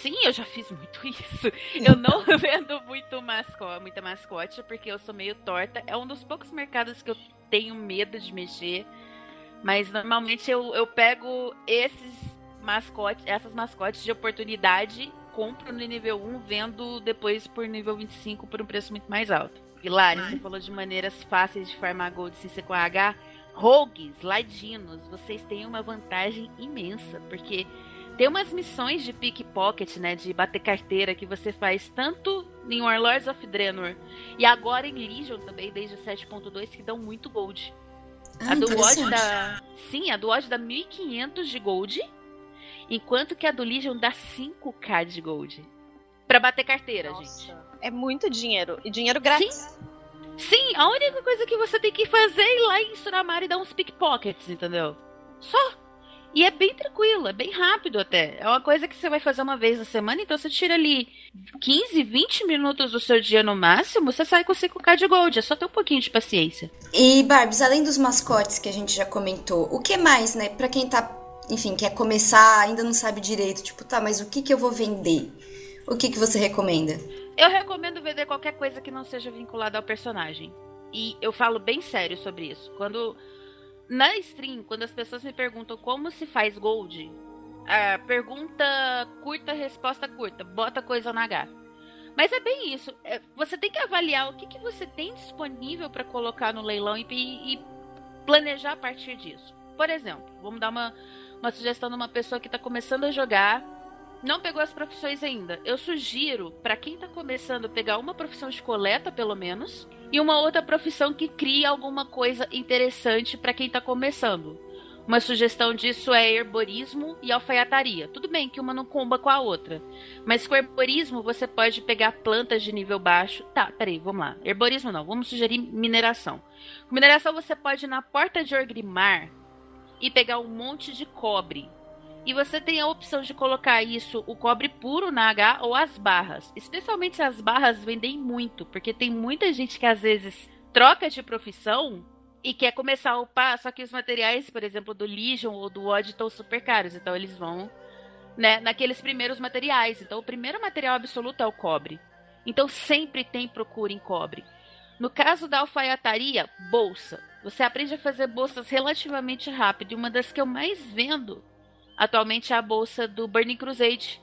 Sim, eu já fiz muito [LAUGHS] isso. Eu não [LAUGHS] vendo muito mascote, muita mascote, porque eu sou meio torta. É um dos poucos mercados que eu tenho medo de mexer. Mas normalmente eu, eu pego esses mascotes, essas mascotes de oportunidade, compro no nível 1, vendo depois por nível 25 por um preço muito mais alto. Pilar, você falou de maneiras fáceis de farmar gold sem ser com H. Rogues, ladinos, vocês têm uma vantagem imensa, porque tem umas missões de pickpocket, né? De bater carteira que você faz tanto em Warlords of Draenor e agora em Legion também, desde o 7.2, que dão muito gold. Ah, a do Watch dá. Sim, a do Watch dá 1500 de gold. Enquanto que a do Legion dá 5k de gold. Pra bater carteira, Nossa. gente. É muito dinheiro. E dinheiro grátis. Sim. Sim, a única coisa que você tem que fazer é ir lá em Suramari e dar uns pickpockets, entendeu? Só. E é bem tranquilo, é bem rápido até. É uma coisa que você vai fazer uma vez na semana, então você tira ali 15, 20 minutos do seu dia no máximo, você sai com 5k de gold. É só ter um pouquinho de paciência. E, Barbs, além dos mascotes que a gente já comentou, o que mais, né? Pra quem tá, enfim, quer começar, ainda não sabe direito, tipo, tá, mas o que que eu vou vender? O que que você recomenda? Eu recomendo vender qualquer coisa que não seja vinculada ao personagem. E eu falo bem sério sobre isso. Quando na stream, quando as pessoas me perguntam como se faz gold, a pergunta curta, resposta curta, bota coisa na H. Mas é bem isso. É, você tem que avaliar o que, que você tem disponível para colocar no leilão e, e, planejar a partir disso. Por exemplo, vamos dar uma, uma sugestão de uma pessoa que está começando a jogar, não pegou as profissões ainda. Eu sugiro, para quem está começando, pegar uma profissão de coleta, pelo menos, e uma outra profissão que crie alguma coisa interessante para quem está começando. Uma sugestão disso é herborismo e alfaiataria. Tudo bem que uma não comba com a outra. Mas com herborismo você pode pegar plantas de nível baixo. Tá, peraí, vamos lá. Herborismo não, vamos sugerir mineração. Com mineração você pode ir na porta de Orgrimmar e pegar um monte de cobre. E você tem a opção de colocar isso, o cobre puro na H ou as barras. Especialmente as barras vendem muito, porque tem muita gente que às vezes troca de profissão e quer começar a upar, só que os materiais, por exemplo, do Legion ou do Odd estão super caros, então eles vão né, naqueles primeiros materiais. Então o primeiro material absoluto é o cobre. Então sempre tem procura em cobre. No caso da alfaiataria, bolsa. Você aprende a fazer bolsas relativamente rápido. E uma das que eu mais vendo atualmente é a bolsa do Burning Crusade.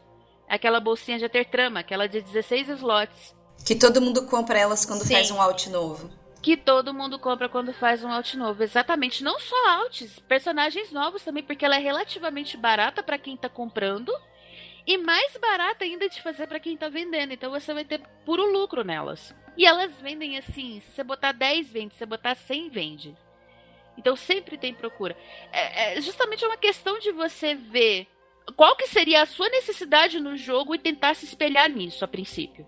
Aquela bolsinha de ter trama, aquela de 16 slots. Que todo mundo compra elas quando Sim. faz um out novo que todo mundo compra quando faz um alt novo. Exatamente, não só alts, personagens novos também, porque ela é relativamente barata para quem tá comprando e mais barata ainda de fazer para quem tá vendendo. Então você vai ter puro lucro nelas. E elas vendem assim, se você botar 10 vende, se você botar 100 vende. Então sempre tem procura. É, é justamente uma questão de você ver qual que seria a sua necessidade no jogo e tentar se espelhar nisso a princípio.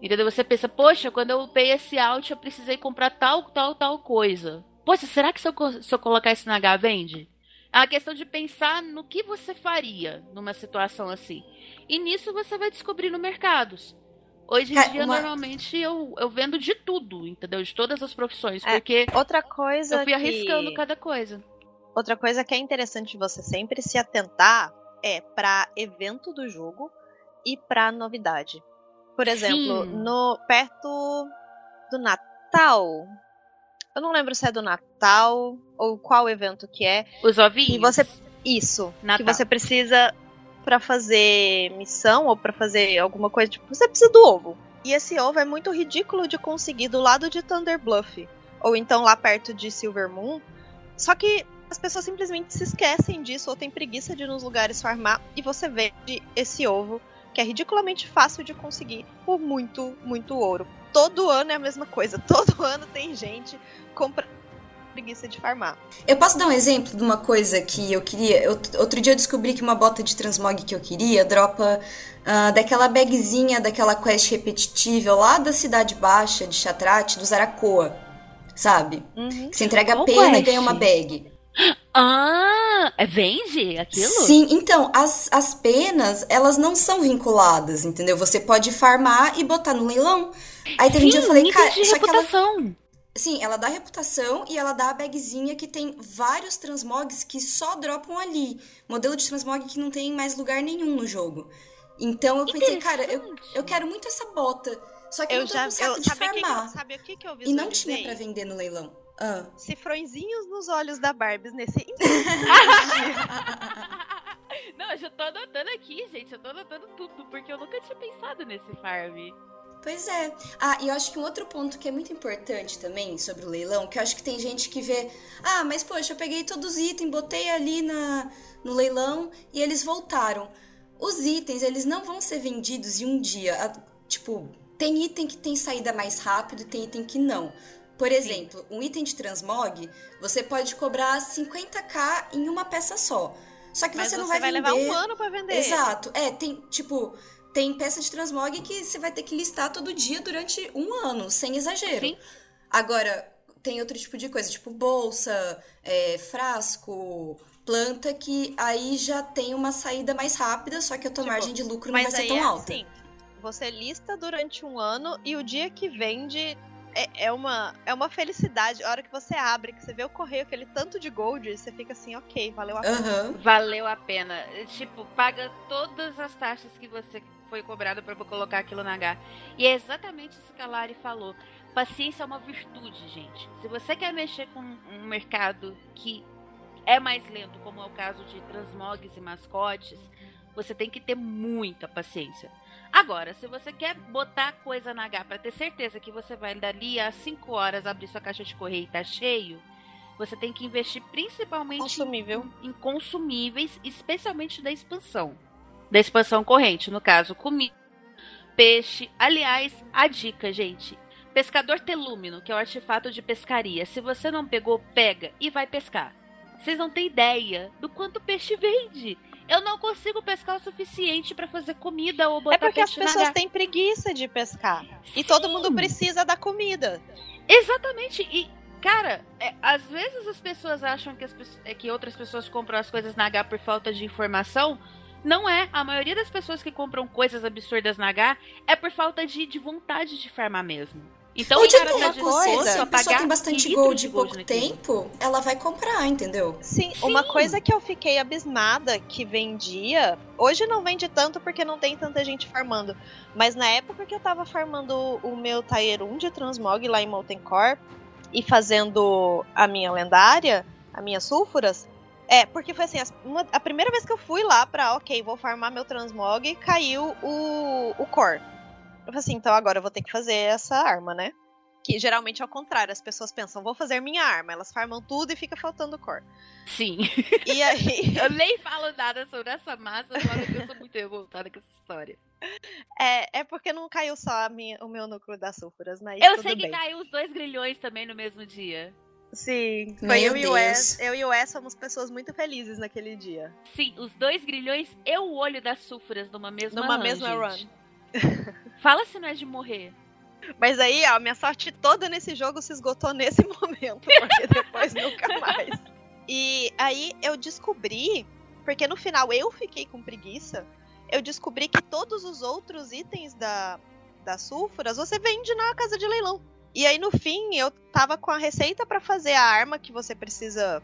Entendeu? Você pensa, poxa, quando eu upei esse out, eu precisei comprar tal, tal, tal coisa. Poxa, será que se eu, se eu colocar isso na H vende? É uma questão de pensar no que você faria numa situação assim. E nisso você vai descobrindo mercados. Hoje em é, dia, uma... normalmente, eu, eu vendo de tudo, entendeu? De todas as profissões. É, porque outra coisa eu fui arriscando cada coisa. Outra coisa que é interessante você sempre se atentar é para evento do jogo e para novidade. Por exemplo, Sim. no perto do Natal. Eu não lembro se é do Natal ou qual evento que é. Os ovinhos. E você isso, Natal. que você precisa para fazer missão ou para fazer alguma coisa, tipo, você precisa do ovo. E esse ovo é muito ridículo de conseguir do lado de Thunder Bluff ou então lá perto de Silver Moon. Só que as pessoas simplesmente se esquecem disso ou têm preguiça de ir nos lugares farmar e você vende esse ovo que é ridiculamente fácil de conseguir por muito, muito ouro. Todo ano é a mesma coisa. [LAUGHS] Todo ano tem gente comprando preguiça de farmar. Eu posso dar um exemplo de uma coisa que eu queria. Eu, outro dia eu descobri que uma bota de transmog que eu queria dropa uh, daquela bagzinha, daquela quest repetitiva lá da Cidade Baixa de Chatrat, do Zaracoa. Sabe? Uhum. Que você entrega a pena quest? e ganha uma bag. [GASPS] Ah, é, vende aquilo? Sim, então, as, as penas, elas não são vinculadas, entendeu? Você pode farmar e botar no leilão. Aí teve Sim, um dia eu falei, cara, de reputação. Ela... Sim, ela dá reputação e ela dá a bagzinha que tem vários transmogs que só dropam ali. Modelo de transmog que não tem mais lugar nenhum no jogo. Então eu pensei, cara, eu, eu quero muito essa bota. Só que eu, eu não tô já, com saco eu, de farmar. Que, sabe o que, que eu E não tinha para vender no leilão. Ah. Cifrõezinhos nos olhos da Barbie nesse. [LAUGHS] Não, eu já tô anotando aqui, gente. Eu tô anotando tudo, porque eu nunca tinha pensado nesse farm. Pois é. Ah, e eu acho que um outro ponto que é muito importante também sobre o leilão, que eu acho que tem gente que vê, ah, mas poxa, eu peguei todos os itens, botei ali na, no leilão e eles voltaram. Os itens, eles não vão ser vendidos em um dia. Tipo, tem item que tem saída mais rápido, tem item que não. Por exemplo, Sim. um item de transmog, você pode cobrar 50k em uma peça só. Só que Mas você não vai, vai vender. levar um ano para vender. Exato. É, tem, tipo, tem peça de transmog que você vai ter que listar todo dia durante um ano, sem exagero. Sim. Agora, tem outro tipo de coisa, tipo bolsa, é, frasco, planta, que aí já tem uma saída mais rápida, só que a tua tipo, margem de lucro não vai ser tão é alta. Assim, você lista durante um ano e o dia que vende é, é, uma, é uma felicidade. A hora que você abre, que você vê o correio, aquele tanto de gold, você fica assim, ok, valeu a pena. Uhum. Valeu a pena. Tipo, paga todas as taxas que você foi cobrado para colocar aquilo na H. E é exatamente isso que a Lari falou. Paciência é uma virtude, gente. Se você quer mexer com um mercado que é mais lento, como é o caso de transmogs e mascotes, você tem que ter muita paciência. Agora, se você quer botar coisa na H para ter certeza que você vai dali a 5 horas abrir sua caixa de correio e tá cheio, você tem que investir principalmente Consumível. Em, em consumíveis, especialmente da expansão. Da expansão corrente, no caso, comida, peixe. Aliás, a dica, gente. Pescador telúmino, que é o artefato de pescaria. Se você não pegou, pega e vai pescar. Vocês não têm ideia do quanto peixe vende. Eu não consigo pescar o suficiente para fazer comida ou botar É porque as pessoas têm preguiça de pescar. E Sim. todo mundo precisa da comida. Exatamente. E, cara, é, às vezes as pessoas acham que, as, é que outras pessoas compram as coisas na H por falta de informação. Não é. A maioria das pessoas que compram coisas absurdas na H é por falta de, de vontade de farmar mesmo. Então Ou o de cara tá coisa, se a pessoa pagar tem bastante gold de de pouco naquilo. tempo, ela vai comprar, entendeu? Sim, Sim. uma coisa que eu fiquei abismada que vendia. Hoje não vende tanto porque não tem tanta gente farmando. Mas na época que eu tava farmando o meu Tier 1 de Transmog lá em Molten Core e fazendo a minha lendária, a minha sulfuras. É, porque foi assim, as- uma- a primeira vez que eu fui lá pra, ok, vou farmar meu Transmog, caiu o, o Core. Eu falei assim, então agora eu vou ter que fazer essa arma, né? Que geralmente é o contrário, as pessoas pensam, vou fazer minha arma, elas farmam tudo e fica faltando core. Sim. E aí, [LAUGHS] Eu nem falo nada sobre essa massa, só que eu sou muito revoltada com essa história. é, é porque não caiu só a minha- o meu núcleo das sulfuras, mas Eu sei que bem. caiu os dois grilhões também no mesmo dia. Sim, foi Meu eu e o. Wes. Eu e o Wes somos pessoas muito felizes naquele dia. Sim, os dois grilhões e o olho das sulfuras numa mesma Numa run, mesma gente. [LAUGHS] [LAUGHS] Fala se não é de morrer. Mas aí, ó, minha sorte toda nesse jogo se esgotou nesse [LAUGHS] momento, porque depois nunca mais. E aí eu descobri, porque no final eu fiquei com preguiça, eu descobri que todos os outros itens da, das sulfuras você vende na casa de leilão. E aí no fim eu tava com a receita pra fazer a arma que você precisa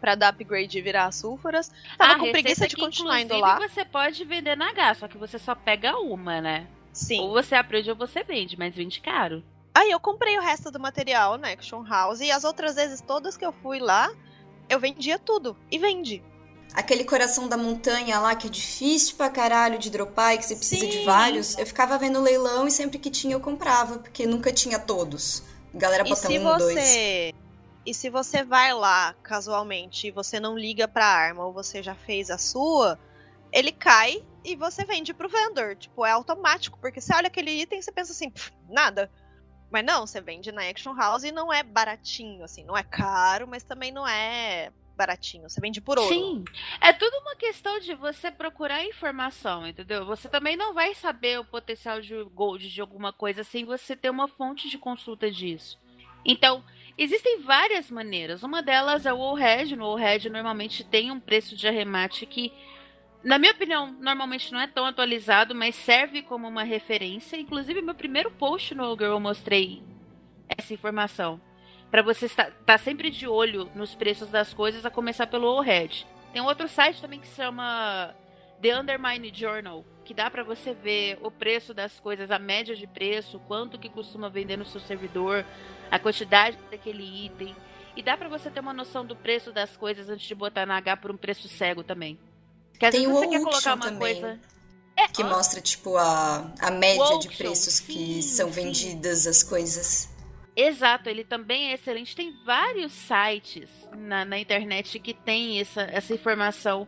pra dar upgrade e virar as sulfuras. Tava A com preguiça de que, continuar indo lá. você pode vender na H, só que você só pega uma, né? Sim. Ou você aprende ou você vende, mas vende caro. Aí eu comprei o resto do material na Action House e as outras vezes todas que eu fui lá, eu vendia tudo. E vendi. Aquele coração da montanha lá que é difícil pra caralho de dropar e que você precisa de Sim. vários. Eu ficava vendo o leilão e sempre que tinha eu comprava, porque nunca tinha todos. Galera bota um, dois. você. E se você vai lá casualmente e você não liga pra arma ou você já fez a sua, ele cai e você vende pro vendor. Tipo, é automático, porque você olha aquele item e você pensa assim, "Pff, nada. Mas não, você vende na Action House e não é baratinho, assim, não é caro, mas também não é baratinho. Você vende por ouro. Sim. É tudo uma questão de você procurar informação, entendeu? Você também não vai saber o potencial de gold de alguma coisa sem você ter uma fonte de consulta disso. Então, existem várias maneiras. Uma delas é o Allred. No Allred normalmente tem um preço de arremate que, na minha opinião, normalmente não é tão atualizado, mas serve como uma referência. Inclusive, meu primeiro post no Girl eu mostrei essa informação. Pra você estar tá sempre de olho nos preços das coisas, a começar pelo Allred. Tem outro site também que se chama The Undermine Journal, que dá pra você ver o preço das coisas, a média de preço, quanto que costuma vender no seu servidor, a quantidade daquele item. E dá pra você ter uma noção do preço das coisas antes de botar na H por um preço cego também. Porque às Tem vezes o você quer colocar uma também. coisa. É, Que ó, mostra, tipo, a, a média de preços que sim, são sim. vendidas as coisas. Exato, ele também é excelente. Tem vários sites na, na internet que tem essa, essa informação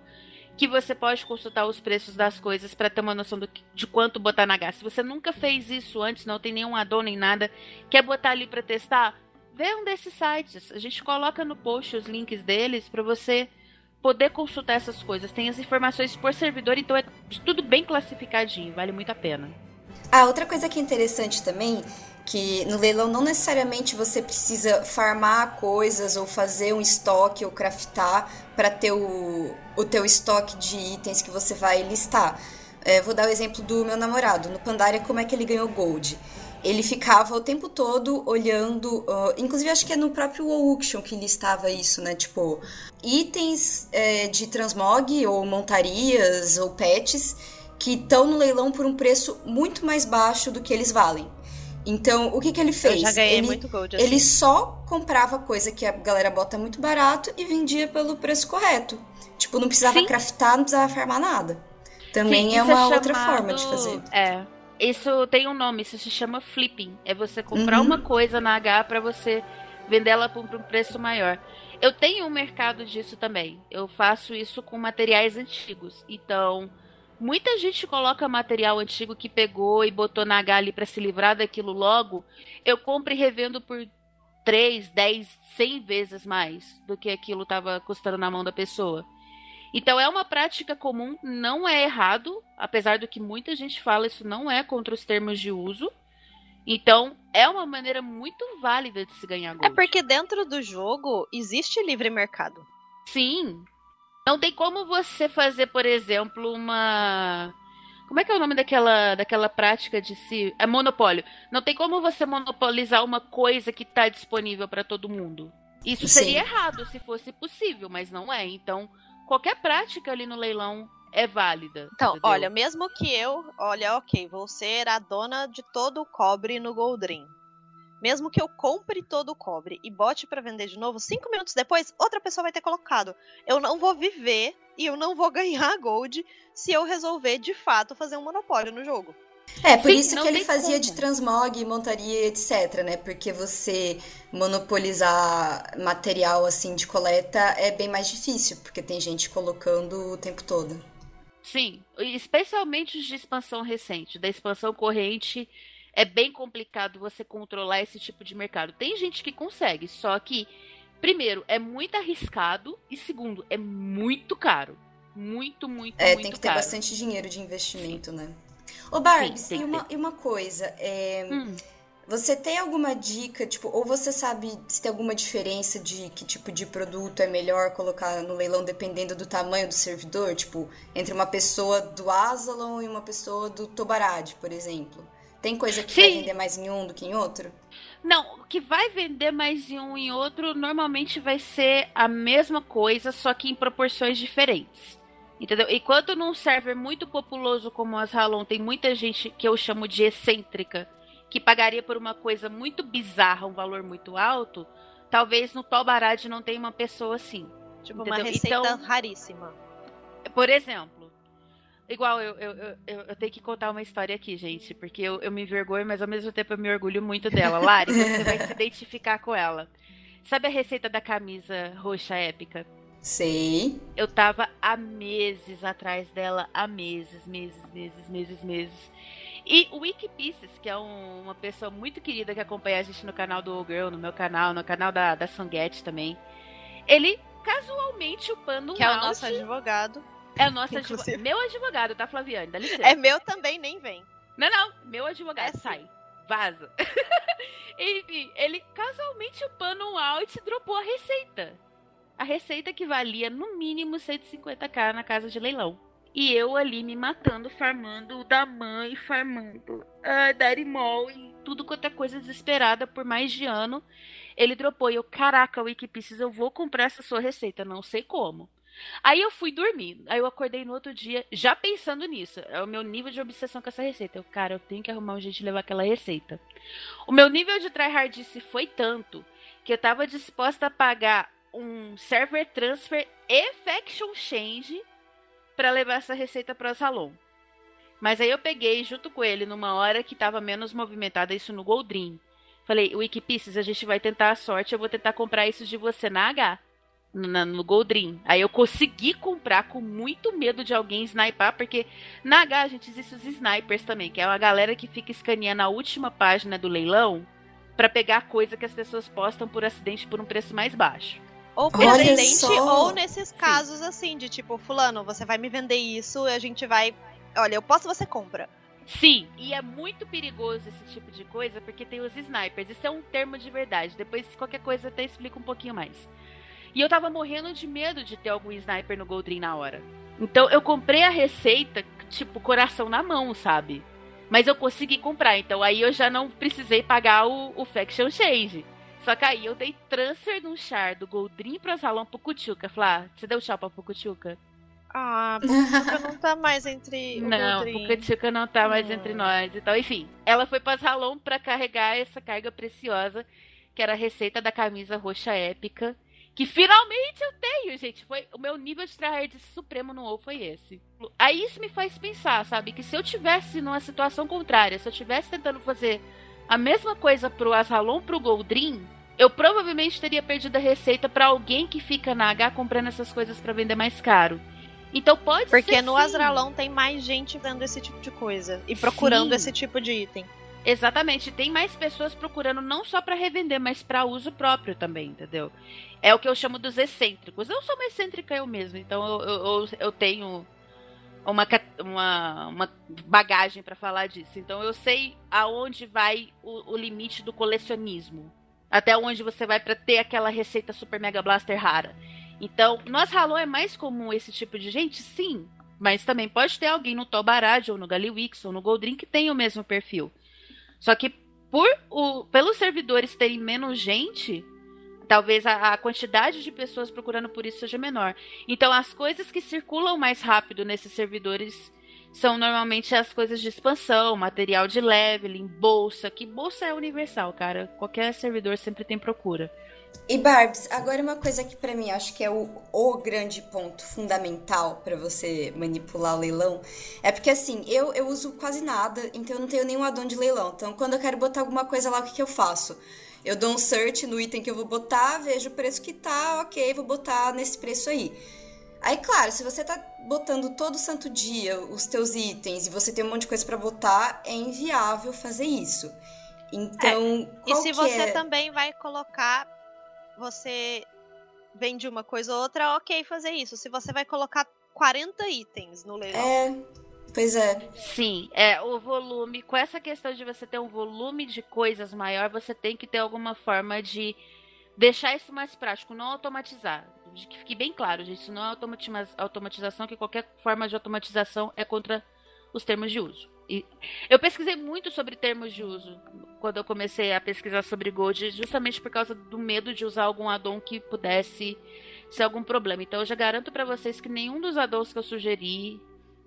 que você pode consultar os preços das coisas para ter uma noção do, de quanto botar na H. Se você nunca fez isso antes, não tem nenhum addon nem nada, quer botar ali para testar, vê um desses sites. A gente coloca no post os links deles para você poder consultar essas coisas. Tem as informações por servidor, então é tudo bem classificadinho, vale muito a pena. Ah, outra coisa que é interessante também, que no leilão não necessariamente você precisa farmar coisas ou fazer um estoque ou craftar para ter o, o teu estoque de itens que você vai listar. É, vou dar o exemplo do meu namorado. No Pandaria, como é que ele ganhou gold? Ele ficava o tempo todo olhando, ah, inclusive acho que é no próprio Auction que listava isso, né? Tipo, itens é, de transmog ou montarias ou pets que estão no leilão por um preço muito mais baixo do que eles valem. Então, o que, que ele fez? Eu já ganhei ele, muito gold assim. ele só comprava coisa que a galera bota muito barato e vendia pelo preço correto. Tipo, não precisava Sim. craftar, não precisava farmar nada. Também Sim, é uma outra chamado- forma de fazer. É. Isso tem um nome, isso se chama flipping. É você comprar Uhum. uma coisa na H pra você vender ela por um preço maior. Eu tenho um mercado disso também. Eu faço isso com materiais antigos. Então, muita gente coloca material antigo que pegou e botou na H ali pra se livrar daquilo logo. Eu compro e revendo por 3, 10, 100 vezes mais do que aquilo estava custando na mão da pessoa. Então é uma prática comum, não é errado, apesar do que muita gente fala, isso não é contra os termos de uso. Então é uma maneira muito válida de se ganhar gold. É porque dentro do jogo existe livre mercado. Sim. Não tem como você fazer, por exemplo, uma como é que é o nome daquela, daquela prática de se. É monopólio. Não tem como você monopolizar uma coisa que está disponível para todo mundo. Isso Sim. seria errado se fosse possível, mas não é. Então, qualquer prática ali no leilão é válida. Então, entendeu? olha, mesmo que eu, olha, ok, vou ser a dona de todo o cobre no Goldrim. Mesmo que eu compre todo o cobre e bote para vender de novo, cinco minutos depois, outra pessoa vai ter colocado. Eu não vou viver e eu não vou [LAUGHS] ganhar gold se eu resolver de fato fazer um monopólio no jogo. É, por Sim, isso que ele fazia como. de transmog, montaria, etc, né? Porque você monopolizar material assim de coleta é bem mais difícil, porque tem gente colocando o tempo todo. Sim, especialmente os de expansão recente, da expansão corrente, é bem complicado você controlar esse tipo de mercado. Tem gente que consegue, só que primeiro é muito arriscado e segundo é muito caro. Muito, muito, é, muito tem que caro. ter bastante dinheiro de investimento, Sim. né? Ô, Barbs, e, uma, e uma coisa, é, hum. você tem alguma dica, tipo, ou você sabe se tem alguma diferença de que tipo de produto é melhor colocar no leilão dependendo do tamanho do servidor? Tipo, entre uma pessoa do Asalon e uma pessoa do Tobarad, por exemplo. Tem coisa que Sim. vai vender mais em um do que em outro? Não, o que vai vender mais em um e outro normalmente vai ser a mesma coisa, só que em proporções diferentes. Entendeu? E quando num server muito populoso como as Halon tem muita gente que eu chamo de excêntrica, que pagaria por uma coisa muito bizarra um valor muito alto, talvez no Tobarad não tenha uma pessoa assim. Tipo, entendeu? uma receita então, raríssima. Por exemplo, igual eu, eu, eu, eu, tenho que contar uma história aqui, gente, porque eu, eu me envergonho, mas ao mesmo tempo eu me orgulho muito dela. Lari, você vai se identificar com ela. Sabe a receita da camisa roxa épica? Sei. Eu tava há meses atrás dela, há meses, meses, meses, meses, meses. E o Wikipieces, que é um, uma pessoa muito querida que acompanha a gente no canal do Old Girl, no meu canal, no canal da, da Sanguete também, ele casualmente upando um Que é o nosso advogado. É o nosso advogado. Meu advogado, tá, Flaviane? Dá licença. É meu também, nem vem. Não, não. Meu advogado. É sai. Vaza. [LAUGHS] Enfim, ele casualmente upando um out dropou a receita a receita que valia no mínimo 150k na casa de leilão. E eu ali me matando, farmando da mãe, farmando a uh, Darimol e tudo quanto é coisa desesperada por mais de ano. Ele dropou e eu, caraca, Wikipieces, eu vou comprar essa sua receita, não sei como. Aí eu fui dormir. Aí eu acordei no outro dia já pensando nisso. É o meu nível de obsessão com essa receita. Eu, cara, eu tenho que arrumar um jeito de levar aquela receita. O meu nível de tryhardice foi tanto que eu tava disposta a pagar um server transfer e faction change para levar essa receita para Salon. Mas aí eu peguei junto com ele numa hora que estava menos movimentada isso no Goldrim. Falei, Wikipieces, a gente vai tentar a sorte, eu vou tentar comprar isso de você na H, no, no Goldrim. Aí eu consegui comprar com muito medo de alguém sniper, porque na H a gente existe os snipers também, que é uma galera que fica escaneando a última página do leilão para pegar coisa que as pessoas postam por acidente por um preço mais baixo. Ou presidente, ou nesses casos Sim. assim, de tipo, fulano, você vai me vender isso e a gente vai. Olha, eu posso, você compra. Sim, e é muito perigoso esse tipo de coisa, porque tem os snipers. Isso é um termo de verdade. Depois, qualquer coisa, até explica um pouquinho mais. E eu tava morrendo de medo de ter algum sniper no Goldrin na hora. Então eu comprei a receita, tipo, coração na mão, sabe? Mas eu consegui comprar, então aí eu já não precisei pagar o, o Faction Change. Só que aí eu dei transfer no char do Goldrin pro salão pro Cuchuca. Falar, ah, você deu tchau pra Pucuchuca? Ah, [LAUGHS] Pucuchuca não tá mais entre o Não, Pucuchuca não tá mais entre hum. nós. Então, enfim, ela foi pra salão pra carregar essa carga preciosa, que era a receita da camisa roxa épica. Que finalmente eu tenho, gente. Foi o meu nível de tryhard supremo no WoW foi esse. Aí isso me faz pensar, sabe? Que se eu tivesse numa situação contrária, se eu tivesse tentando fazer a mesma coisa pro Azalon pro Goldrin, eu provavelmente teria perdido a receita para alguém que fica na H comprando essas coisas para vender mais caro. Então pode Porque ser. Porque no Azralão tem mais gente vendo esse tipo de coisa e procurando sim. esse tipo de item. Exatamente, tem mais pessoas procurando não só para revender, mas para uso próprio também, entendeu? É o que eu chamo dos excêntricos. Eu sou uma excêntrica eu mesma, então eu, eu, eu tenho uma, uma, uma bagagem para falar disso. Então eu sei aonde vai o, o limite do colecionismo. Até onde você vai para ter aquela receita Super Mega Blaster rara. Então, nós Halo é mais comum esse tipo de gente? Sim. Mas também pode ter alguém no Tobarad ou no Galiwix ou no Goldrin que tem o mesmo perfil. Só que por o, pelos servidores terem menos gente, talvez a, a, quantidade de pessoas procurando por isso seja menor. Então, as coisas que circulam mais rápido nesses servidores são normalmente as coisas de expansão, material de leveling, bolsa, que bolsa é universal, cara. Qualquer servidor sempre tem procura. E Barbs, agora uma coisa que para mim acho que é o, o grande ponto fundamental para você manipular o leilão é porque assim, eu, eu uso quase nada, então eu não tenho nenhum addon de leilão. Então quando eu quero botar alguma coisa lá, o que, que eu faço? Eu dou um search no item que eu vou botar, vejo o preço que tá, ok, vou botar nesse preço aí. Aí, claro, se você tá botando todo santo dia os teus itens e você tem um monte de coisa para botar, é inviável fazer isso. Então, é. e se você é? também vai colocar você vende uma coisa ou outra, ok fazer isso. Se você vai colocar 40 itens no leilão. É, pois é. Sim, é o volume. Com essa questão de você ter um volume de coisas maior, você tem que ter alguma forma de deixar isso mais prático, não automatizar. De que fique bem claro, gente, isso não é automatização, que qualquer forma de automatização é contra os termos de uso. E eu pesquisei muito sobre termos de uso quando eu comecei a pesquisar sobre Gold, justamente por causa do medo de usar algum addon que pudesse ser algum problema. Então eu já garanto para vocês que nenhum dos addons que eu sugeri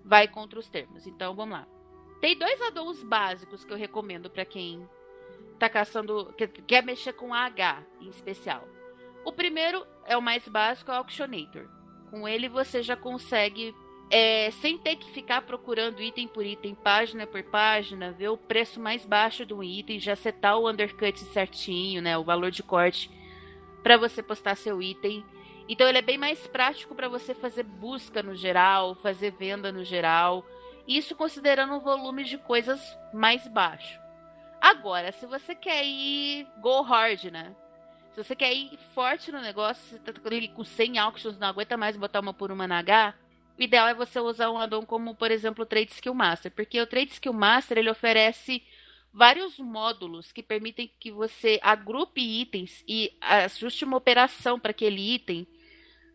vai contra os termos. Então vamos lá. Tem dois addons básicos que eu recomendo para quem tá caçando, quer mexer com AH em especial. O primeiro é o mais básico, é o Auctionator. Com ele você já consegue é, sem ter que ficar procurando item por item, página por página, ver o preço mais baixo do item, já setar o undercut certinho, né, o valor de corte para você postar seu item. Então ele é bem mais prático para você fazer busca no geral, fazer venda no geral, isso considerando um volume de coisas mais baixo. Agora, se você quer ir go hard, né? Se você quer ir forte no negócio, você tá com 100 auctions, não aguenta mais botar uma por uma na H, o ideal é você usar um addon como, por exemplo, o Trade Skill Master, porque o Trade Skill Master ele oferece vários módulos que permitem que você agrupe itens e ajuste uma operação para aquele item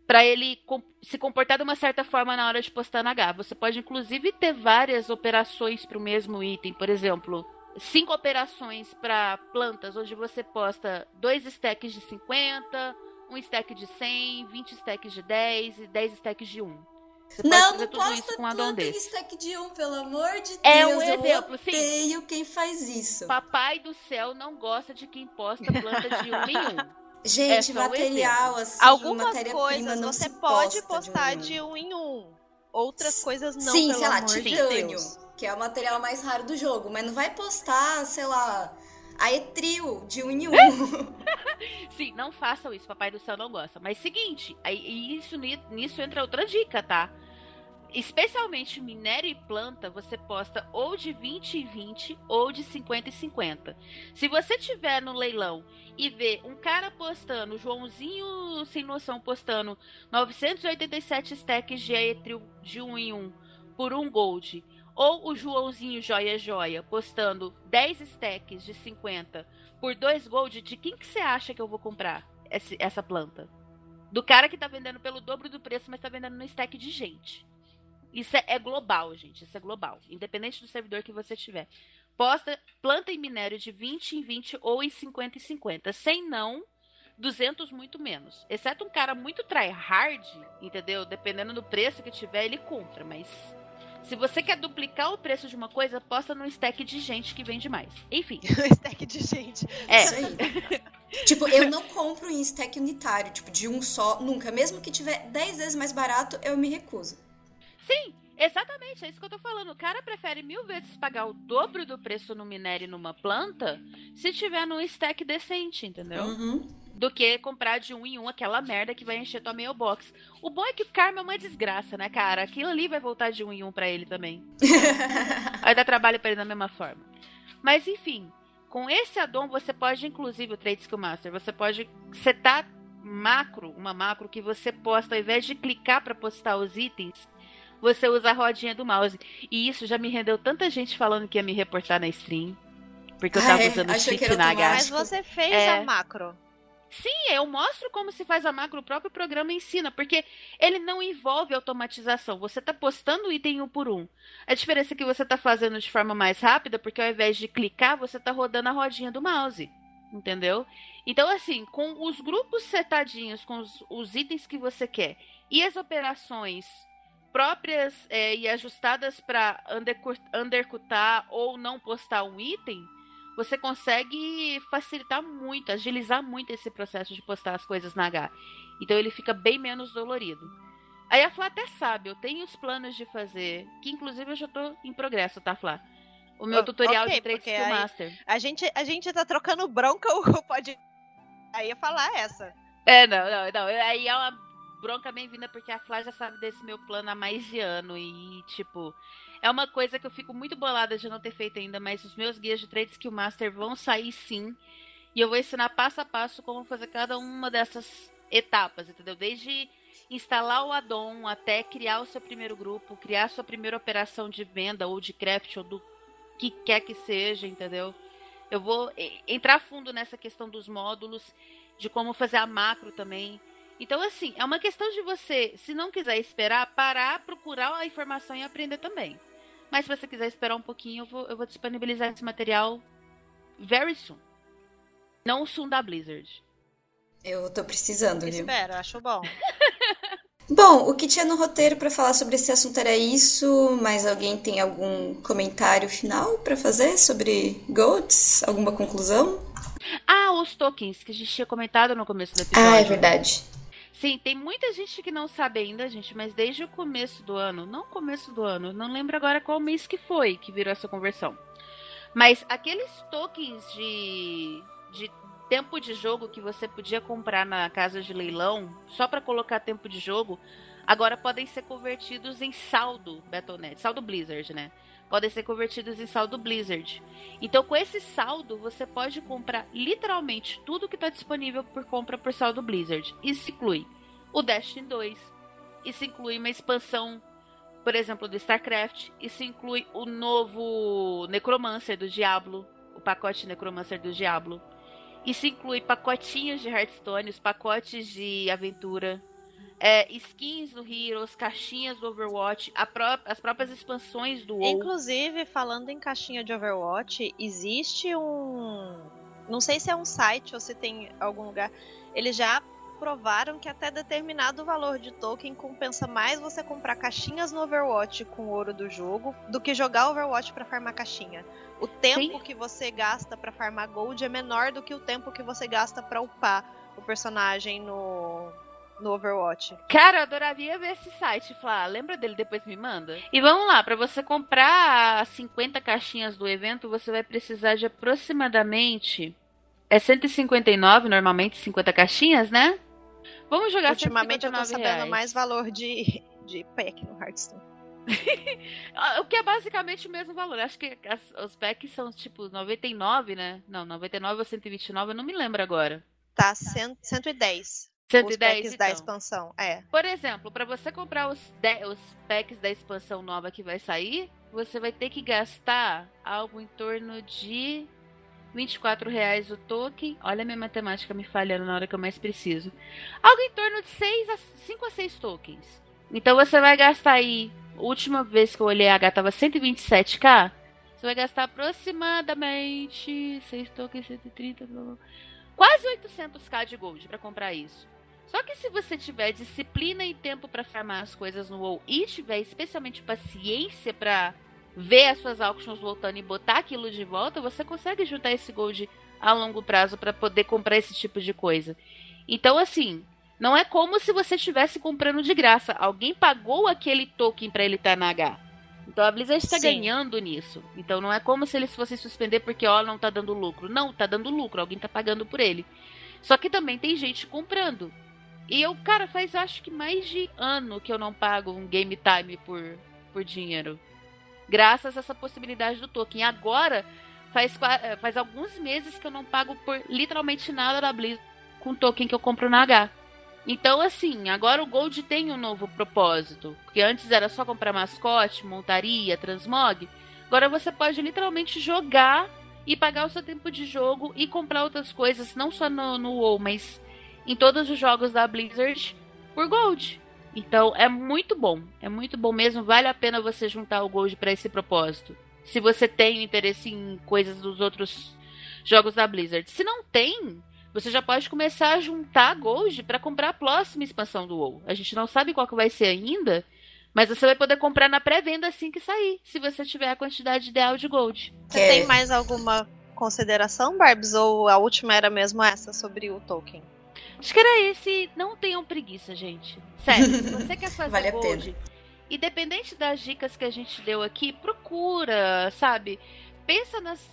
para ele se comportar de uma certa forma na hora de postar na H. Você pode inclusive ter várias operações para o mesmo item, por exemplo, cinco operações para plantas, onde você posta dois stacks de 50, um stack de 100, 20 stacks de 10 e 10 stacks de 1. Você não, não posta com desse. stack de um, pelo amor de é Deus. Um exemplo, eu odeio sim. quem faz isso. Papai do céu não gosta de quem posta planta de um em um. Gente, é material, um assim, Algumas coisas você pode postar de um. em um. Outras coisas não, Sim, pelo sei lá, amor titânio, de que é o material mais raro do jogo. Mas não vai postar, sei lá, a Etril de um em um. [LAUGHS] Sim, não façam isso, Papai do Céu não gosta. Mas seguinte, aí, isso, nisso entra outra dica, tá? Especialmente minério e planta, você posta ou de 20 em 20 ou de 50 em 50. Se você tiver no leilão e ver um cara postando, Joãozinho sem noção postando 987 stacks de Aetril de 1 em 1 por 1 gold, ou o Joãozinho Joia Joia postando 10 stacks de 50 por 2 gold, de quem que você acha que eu vou comprar essa planta? Do cara que tá vendendo pelo dobro do preço, mas tá vendendo no stack de gente. Isso é, é, global, gente. Isso é global. Independente do servidor que você tiver. Posta, planta em minério de 20 em 20 ou em 50 em 50. Sem não, 200 muito menos. Exceto um cara muito tryhard, entendeu? Dependendo do preço que tiver, ele compra. Mas se você quer duplicar o preço de uma coisa, posta num stack de gente que vende mais. Enfim. [LAUGHS] stack de gente. É. Isso aí. tipo, eu não compro em stack unitário, tipo, de um só, nunca. Mesmo que tiver 10 vezes mais barato, eu me recuso. Sim, exatamente, é isso que eu tô falando. O cara prefere mil vezes pagar o dobro do preço no minério numa planta se tiver num stack decente, entendeu? Uhum. Do que comprar de um em um aquela merda que vai encher tua mailbox. O bom é que o karma é uma desgraça, né, cara? Aquilo ali vai voltar de um em um pra ele também. [LAUGHS] vai dar trabalho pra ele da mesma forma. Mas enfim, com esse addon você pode, inclusive, o Trade Skill Master, você pode setar macro, uma macro que você posta, ao invés de clicar para postar os itens, você usa a rodinha do mouse. E isso já me rendeu tanta gente falando que ia me reportar na stream. Porque eu tava ah, é? usando shift na H. Mas você fez é... a macro. Sim, eu mostro como se faz a macro, o próprio programa ensina, porque ele não envolve automatização. Você está postando o item um por um. A diferença é que você está fazendo de forma mais rápida, porque ao invés de clicar, você está rodando a rodinha do mouse. Entendeu? Então, assim, com os grupos setadinhos, com os, os itens que você quer e as operações próprias é, e ajustadas para undercutar ou não postar um item, você consegue facilitar muito, agilizar muito esse processo de postar as coisas na H. Então ele fica bem menos dolorido. Aí a Flá até sabe, eu tenho os planos de fazer, que inclusive eu já tô em progresso, tá, Flá? O meu tutorial okay, de Trade Skill Master. A gente, a gente tá trocando bronca, [LAUGHS] ou pode. Aí ia falar essa. É, não, não, não. Aí é uma bronca bem-vinda, porque a Flá já sabe desse meu plano há mais de ano. E, tipo, é uma coisa que eu fico muito bolada de não ter feito ainda, mas os meus guias de Trade Skill Master vão sair sim. E eu vou ensinar passo a passo como fazer cada uma dessas etapas, entendeu? Desde instalar o addon até criar o seu primeiro grupo, criar sua primeira operação de venda ou de craft ou do que quer que seja, entendeu? Eu vou entrar fundo nessa questão dos módulos, de como fazer a macro também. Então, assim, é uma questão de você, se não quiser esperar, parar, procurar a informação e aprender também. Mas se você quiser esperar um pouquinho, eu vou, eu vou disponibilizar esse material very soon. Não o soon da Blizzard. Eu tô precisando, viu? Espera, acho bom. [LAUGHS] Bom, o que tinha no roteiro para falar sobre esse assunto era isso. Mas alguém tem algum comentário final para fazer sobre Goats? Alguma conclusão? Ah, os tokens que a gente tinha comentado no começo do episódio. Ah, é verdade. Sim, tem muita gente que não sabe ainda, gente, mas desde o começo do ano, não começo do ano, não lembro agora qual mês que foi que virou essa conversão. Mas aqueles tokens de, de tempo de jogo que você podia comprar na casa de leilão, só para colocar tempo de jogo, agora podem ser convertidos em saldo Battle.net, saldo Blizzard, né? Podem ser convertidos em saldo Blizzard. Então, com esse saldo, você pode comprar literalmente tudo que está disponível por compra por saldo Blizzard. Isso inclui o Destiny 2, isso inclui uma expansão, por exemplo, do StarCraft, isso inclui o novo Necromancer do Diablo, o pacote Necromancer do Diablo. Isso inclui pacotinhos de Hearthstone, os pacotes de aventura, é, skins do Heroes, caixinhas do Overwatch, pró as próprias expansões do WoW. Inclusive, falando em caixinha de Overwatch, existe um. Não sei se é um site ou se tem algum lugar. Eles já provaram que até determinado valor de token compensa mais você comprar caixinhas no Overwatch com ouro do jogo do que jogar Overwatch para farmar caixinha. O tempo Sim. que você gasta para farmar gold é menor do que o tempo que você gasta para upar o personagem no no Overwatch. Cara, eu adoraria ver esse site, Flá. Lembra dele? Depois me manda. E vamos lá, para você comprar 50 caixinhas do evento, você vai precisar de aproximadamente. É 159 normalmente, 50 caixinas, né? Vamos jogar Ultimamente eu tô sabendo reais. mais valor de, de pack no Hearthstone. [LAUGHS] o que é basicamente o mesmo valor. Acho que as, os packs são tipo 99, né? Não, 99 ou 129, eu não me lembro agora. Tá, 100, 110. 110 os packs então. da expansão, é. Por exemplo, para você comprar os, de, os packs da expansão nova que vai sair, você vai ter que gastar algo em torno de 24 reais o token. Olha a minha matemática me falhando na hora que eu mais preciso. Algo em torno de 6 a, 5 a 6 tokens. Então você vai gastar aí. Última vez que eu olhei a H tava 127k. Você vai gastar aproximadamente 6 tokens, 130, blá, blá, quase 800k de gold para comprar isso. Só que se você tiver disciplina e tempo para farmar as coisas no WoW e tiver especialmente paciência para ver as suas auctions voltando e botar aquilo de volta, você consegue juntar esse gold a longo prazo para poder comprar esse tipo de coisa. Então, assim, não é como se você estivesse comprando de graça. Alguém pagou aquele token para ele estar tá na H. Então a Blizzard está ganhando nisso. Então não é como se eles fossem suspender porque ó, não tá dando lucro. Não, tá dando lucro, alguém tá pagando por ele. Só que também tem gente comprando. E eu, cara, faz acho que mais de ano que eu não pago um game time por, por dinheiro. Graças a essa possibilidade do token. Agora, faz, eh, faz alguns meses que eu não pago por literalmente nada da Blizzard com token que eu compro na H. Então, assim, agora o Gold tem um novo propósito. Porque antes era só comprar mascote, montaria, transmog. Agora você pode literalmente jogar e pagar o seu tempo de jogo e comprar outras coisas, não só no, no WoW, mas em todos os jogos da Blizzard por Gold. Então é muito bom, é muito bom mesmo, vale a pena você juntar o Gold para esse propósito. Se você tem interesse em coisas dos outros jogos da Blizzard. Se não tem, você já pode começar a juntar Gold para comprar a próxima expansão do WoW. A gente não sabe qual que vai ser ainda, mas você vai poder comprar na pré-venda assim que sair, se você tiver a quantidade ideal de Gold. Você é. tem mais alguma consideração, Barbs? Ou a última era mesmo essa sobre o Tolkien? Acho que era esse. Não tenham preguiça, gente. Sério, se você quer [LAUGHS] fazer vale Gold, independente das dicas que a gente deu aqui, procura, sabe? Pensa nas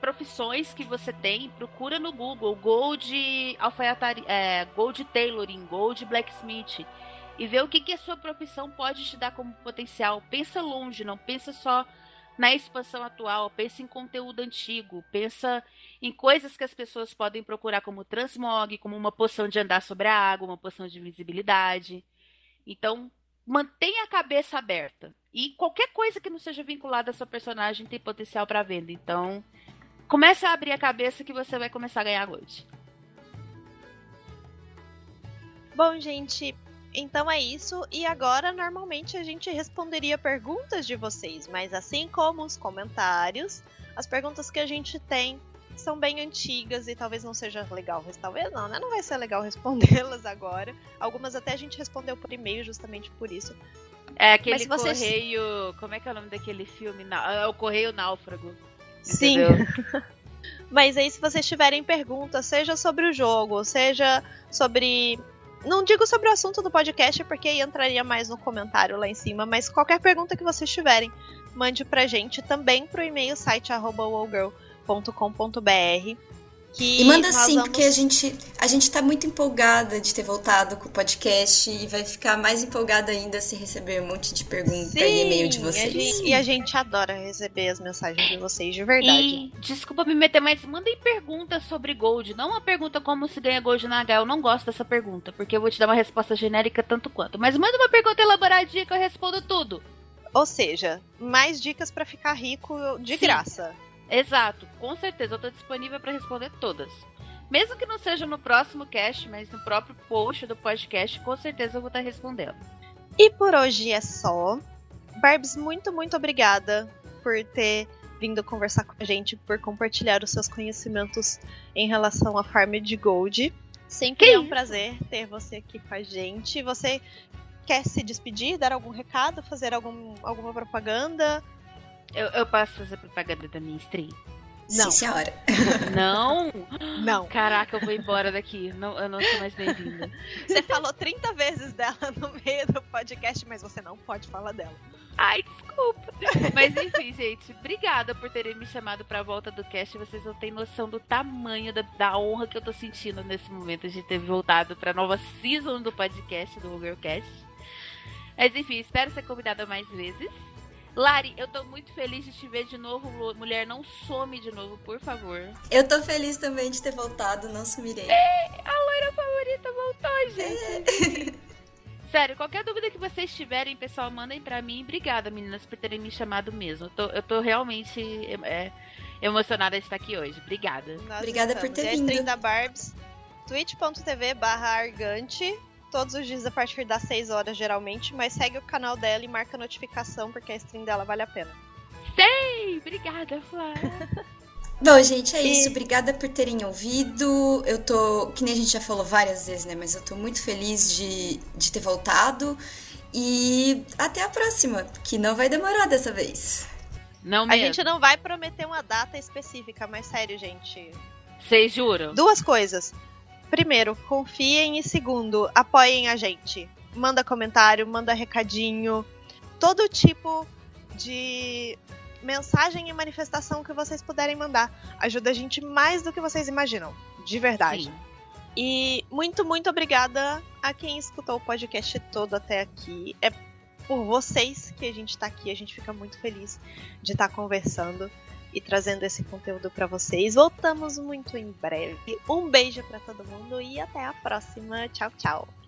profissões que você tem, procura no Google Gold alfaiataria, é, Gold Tailoring, Gold Blacksmith e vê o que, que a sua profissão pode te dar como potencial. Pensa longe, não pensa só na expansão atual, pensa em conteúdo antigo, pensa em coisas que as pessoas podem procurar como transmog, como uma poção de andar sobre a água, uma poção de invisibilidade. Então, mantenha a cabeça aberta. E qualquer coisa que não seja vinculada à sua personagem tem potencial para venda. Então, comece a abrir a cabeça que você vai começar a ganhar gold. Bom, gente, então é isso. E agora, normalmente, a gente responderia perguntas de vocês, mas assim como os comentários, as perguntas que a gente tem são bem antigas e talvez não seja legal, talvez não, né? Não vai ser legal [LAUGHS] respondê-las agora. Algumas até a gente respondeu por e-mail justamente por isso. É aquele vocês... correio. Como é que é o nome daquele filme? É o Correio Náufrago. Sim. [LAUGHS] Mas aí, se vocês tiverem perguntas, seja sobre o jogo, seja sobre. Não digo sobre o assunto do podcast, porque aí entraria mais no comentário lá em cima, mas qualquer pergunta que vocês tiverem, mande pra gente também pro e-mail site arroba que e manda sim, vamos... porque a gente, a gente tá muito empolgada de ter voltado com o podcast e vai ficar mais empolgada ainda se receber um monte de perguntas e e-mail de vocês. E a, gente, e a, gente, adora receber as mensagens de vocês, de verdade. E, desculpa me meter, mas mandem perguntas sobre Gold. Não uma pergunta como se ganha Gold na H. Eu não gosto dessa pergunta, porque eu vou te dar uma resposta genérica tanto quanto. Mas manda uma pergunta elaboradinha que eu respondo tudo. Ou seja, mais dicas para ficar rico de Sim. graça. Exato, com certeza eu tô disponível para responder todas. Mesmo que não seja no próximo cast, mas no próprio post do podcast, com certeza eu vou estar respondendo. E por hoje é só. Barbs, muito, muito obrigada por ter vindo conversar com a gente, por compartilhar os seus conhecimentos em relação à farm de Gold. Sempre que é um isso? prazer ter você aqui com a gente. Você quer se despedir, dar algum recado, fazer algum, alguma propaganda? Eu, eu posso fazer propaganda da minha stream? Não. Sim, senhora. [LAUGHS] Não? Não. Caraca, eu vou embora daqui. Não, eu não sou mais bem-vinda. Você falou 30 vezes dela no meio do podcast, mas você não pode falar dela. Ai, desculpa. Mas enfim, gente, obrigada por terem me chamado pra volta do cast. Vocês não têm noção do tamanho da, da honra que eu tô sentindo nesse momento de ter voltado pra nova season do podcast, do Girlcast. Mas enfim, espero ser convidada mais vezes. Lari, eu tô muito feliz de te ver de novo. Mulher, não some de novo, por favor. Eu tô feliz também de ter voltado, não sumirei. É, a loira favorita voltou, gente. É. [LAUGHS] Sério, qualquer dúvida que vocês tiverem, pessoal, mandem pra mim. Obrigada, meninas, por terem me chamado mesmo. Eu tô, eu tô realmente é, emocionada de estar aqui hoje. Obrigada. Nós Obrigada estamos. por ter vindo. Da Barbs, twitch.tv barra argante todos os dias a partir das 6 horas, geralmente, mas segue o canal dela e marca a notificação, porque a stream dela vale a pena. Sei! Obrigada, Flá! [LAUGHS] Bom, gente, é isso. Obrigada por terem ouvido. Eu tô, que nem a gente já falou várias vezes, né? Mas eu tô muito feliz de, de ter voltado. E até a próxima, que não vai demorar dessa vez. Não mesmo. A gente não vai prometer uma data específica, mas sério, gente. Vocês juram? Duas coisas primeiro, confiem e segundo, apoiem a gente. Manda comentário, manda recadinho, todo tipo de mensagem e manifestação que vocês puderem mandar. Ajuda a gente mais do que vocês imaginam, de verdade. Sim. E muito, muito obrigada a quem escutou o podcast todo até aqui. É por vocês que a gente tá aqui, a gente fica muito feliz de estar tá conversando. E trazendo esse conteúdo para vocês. Voltamos muito em breve. Um beijo para todo mundo e até a próxima. Tchau, tchau.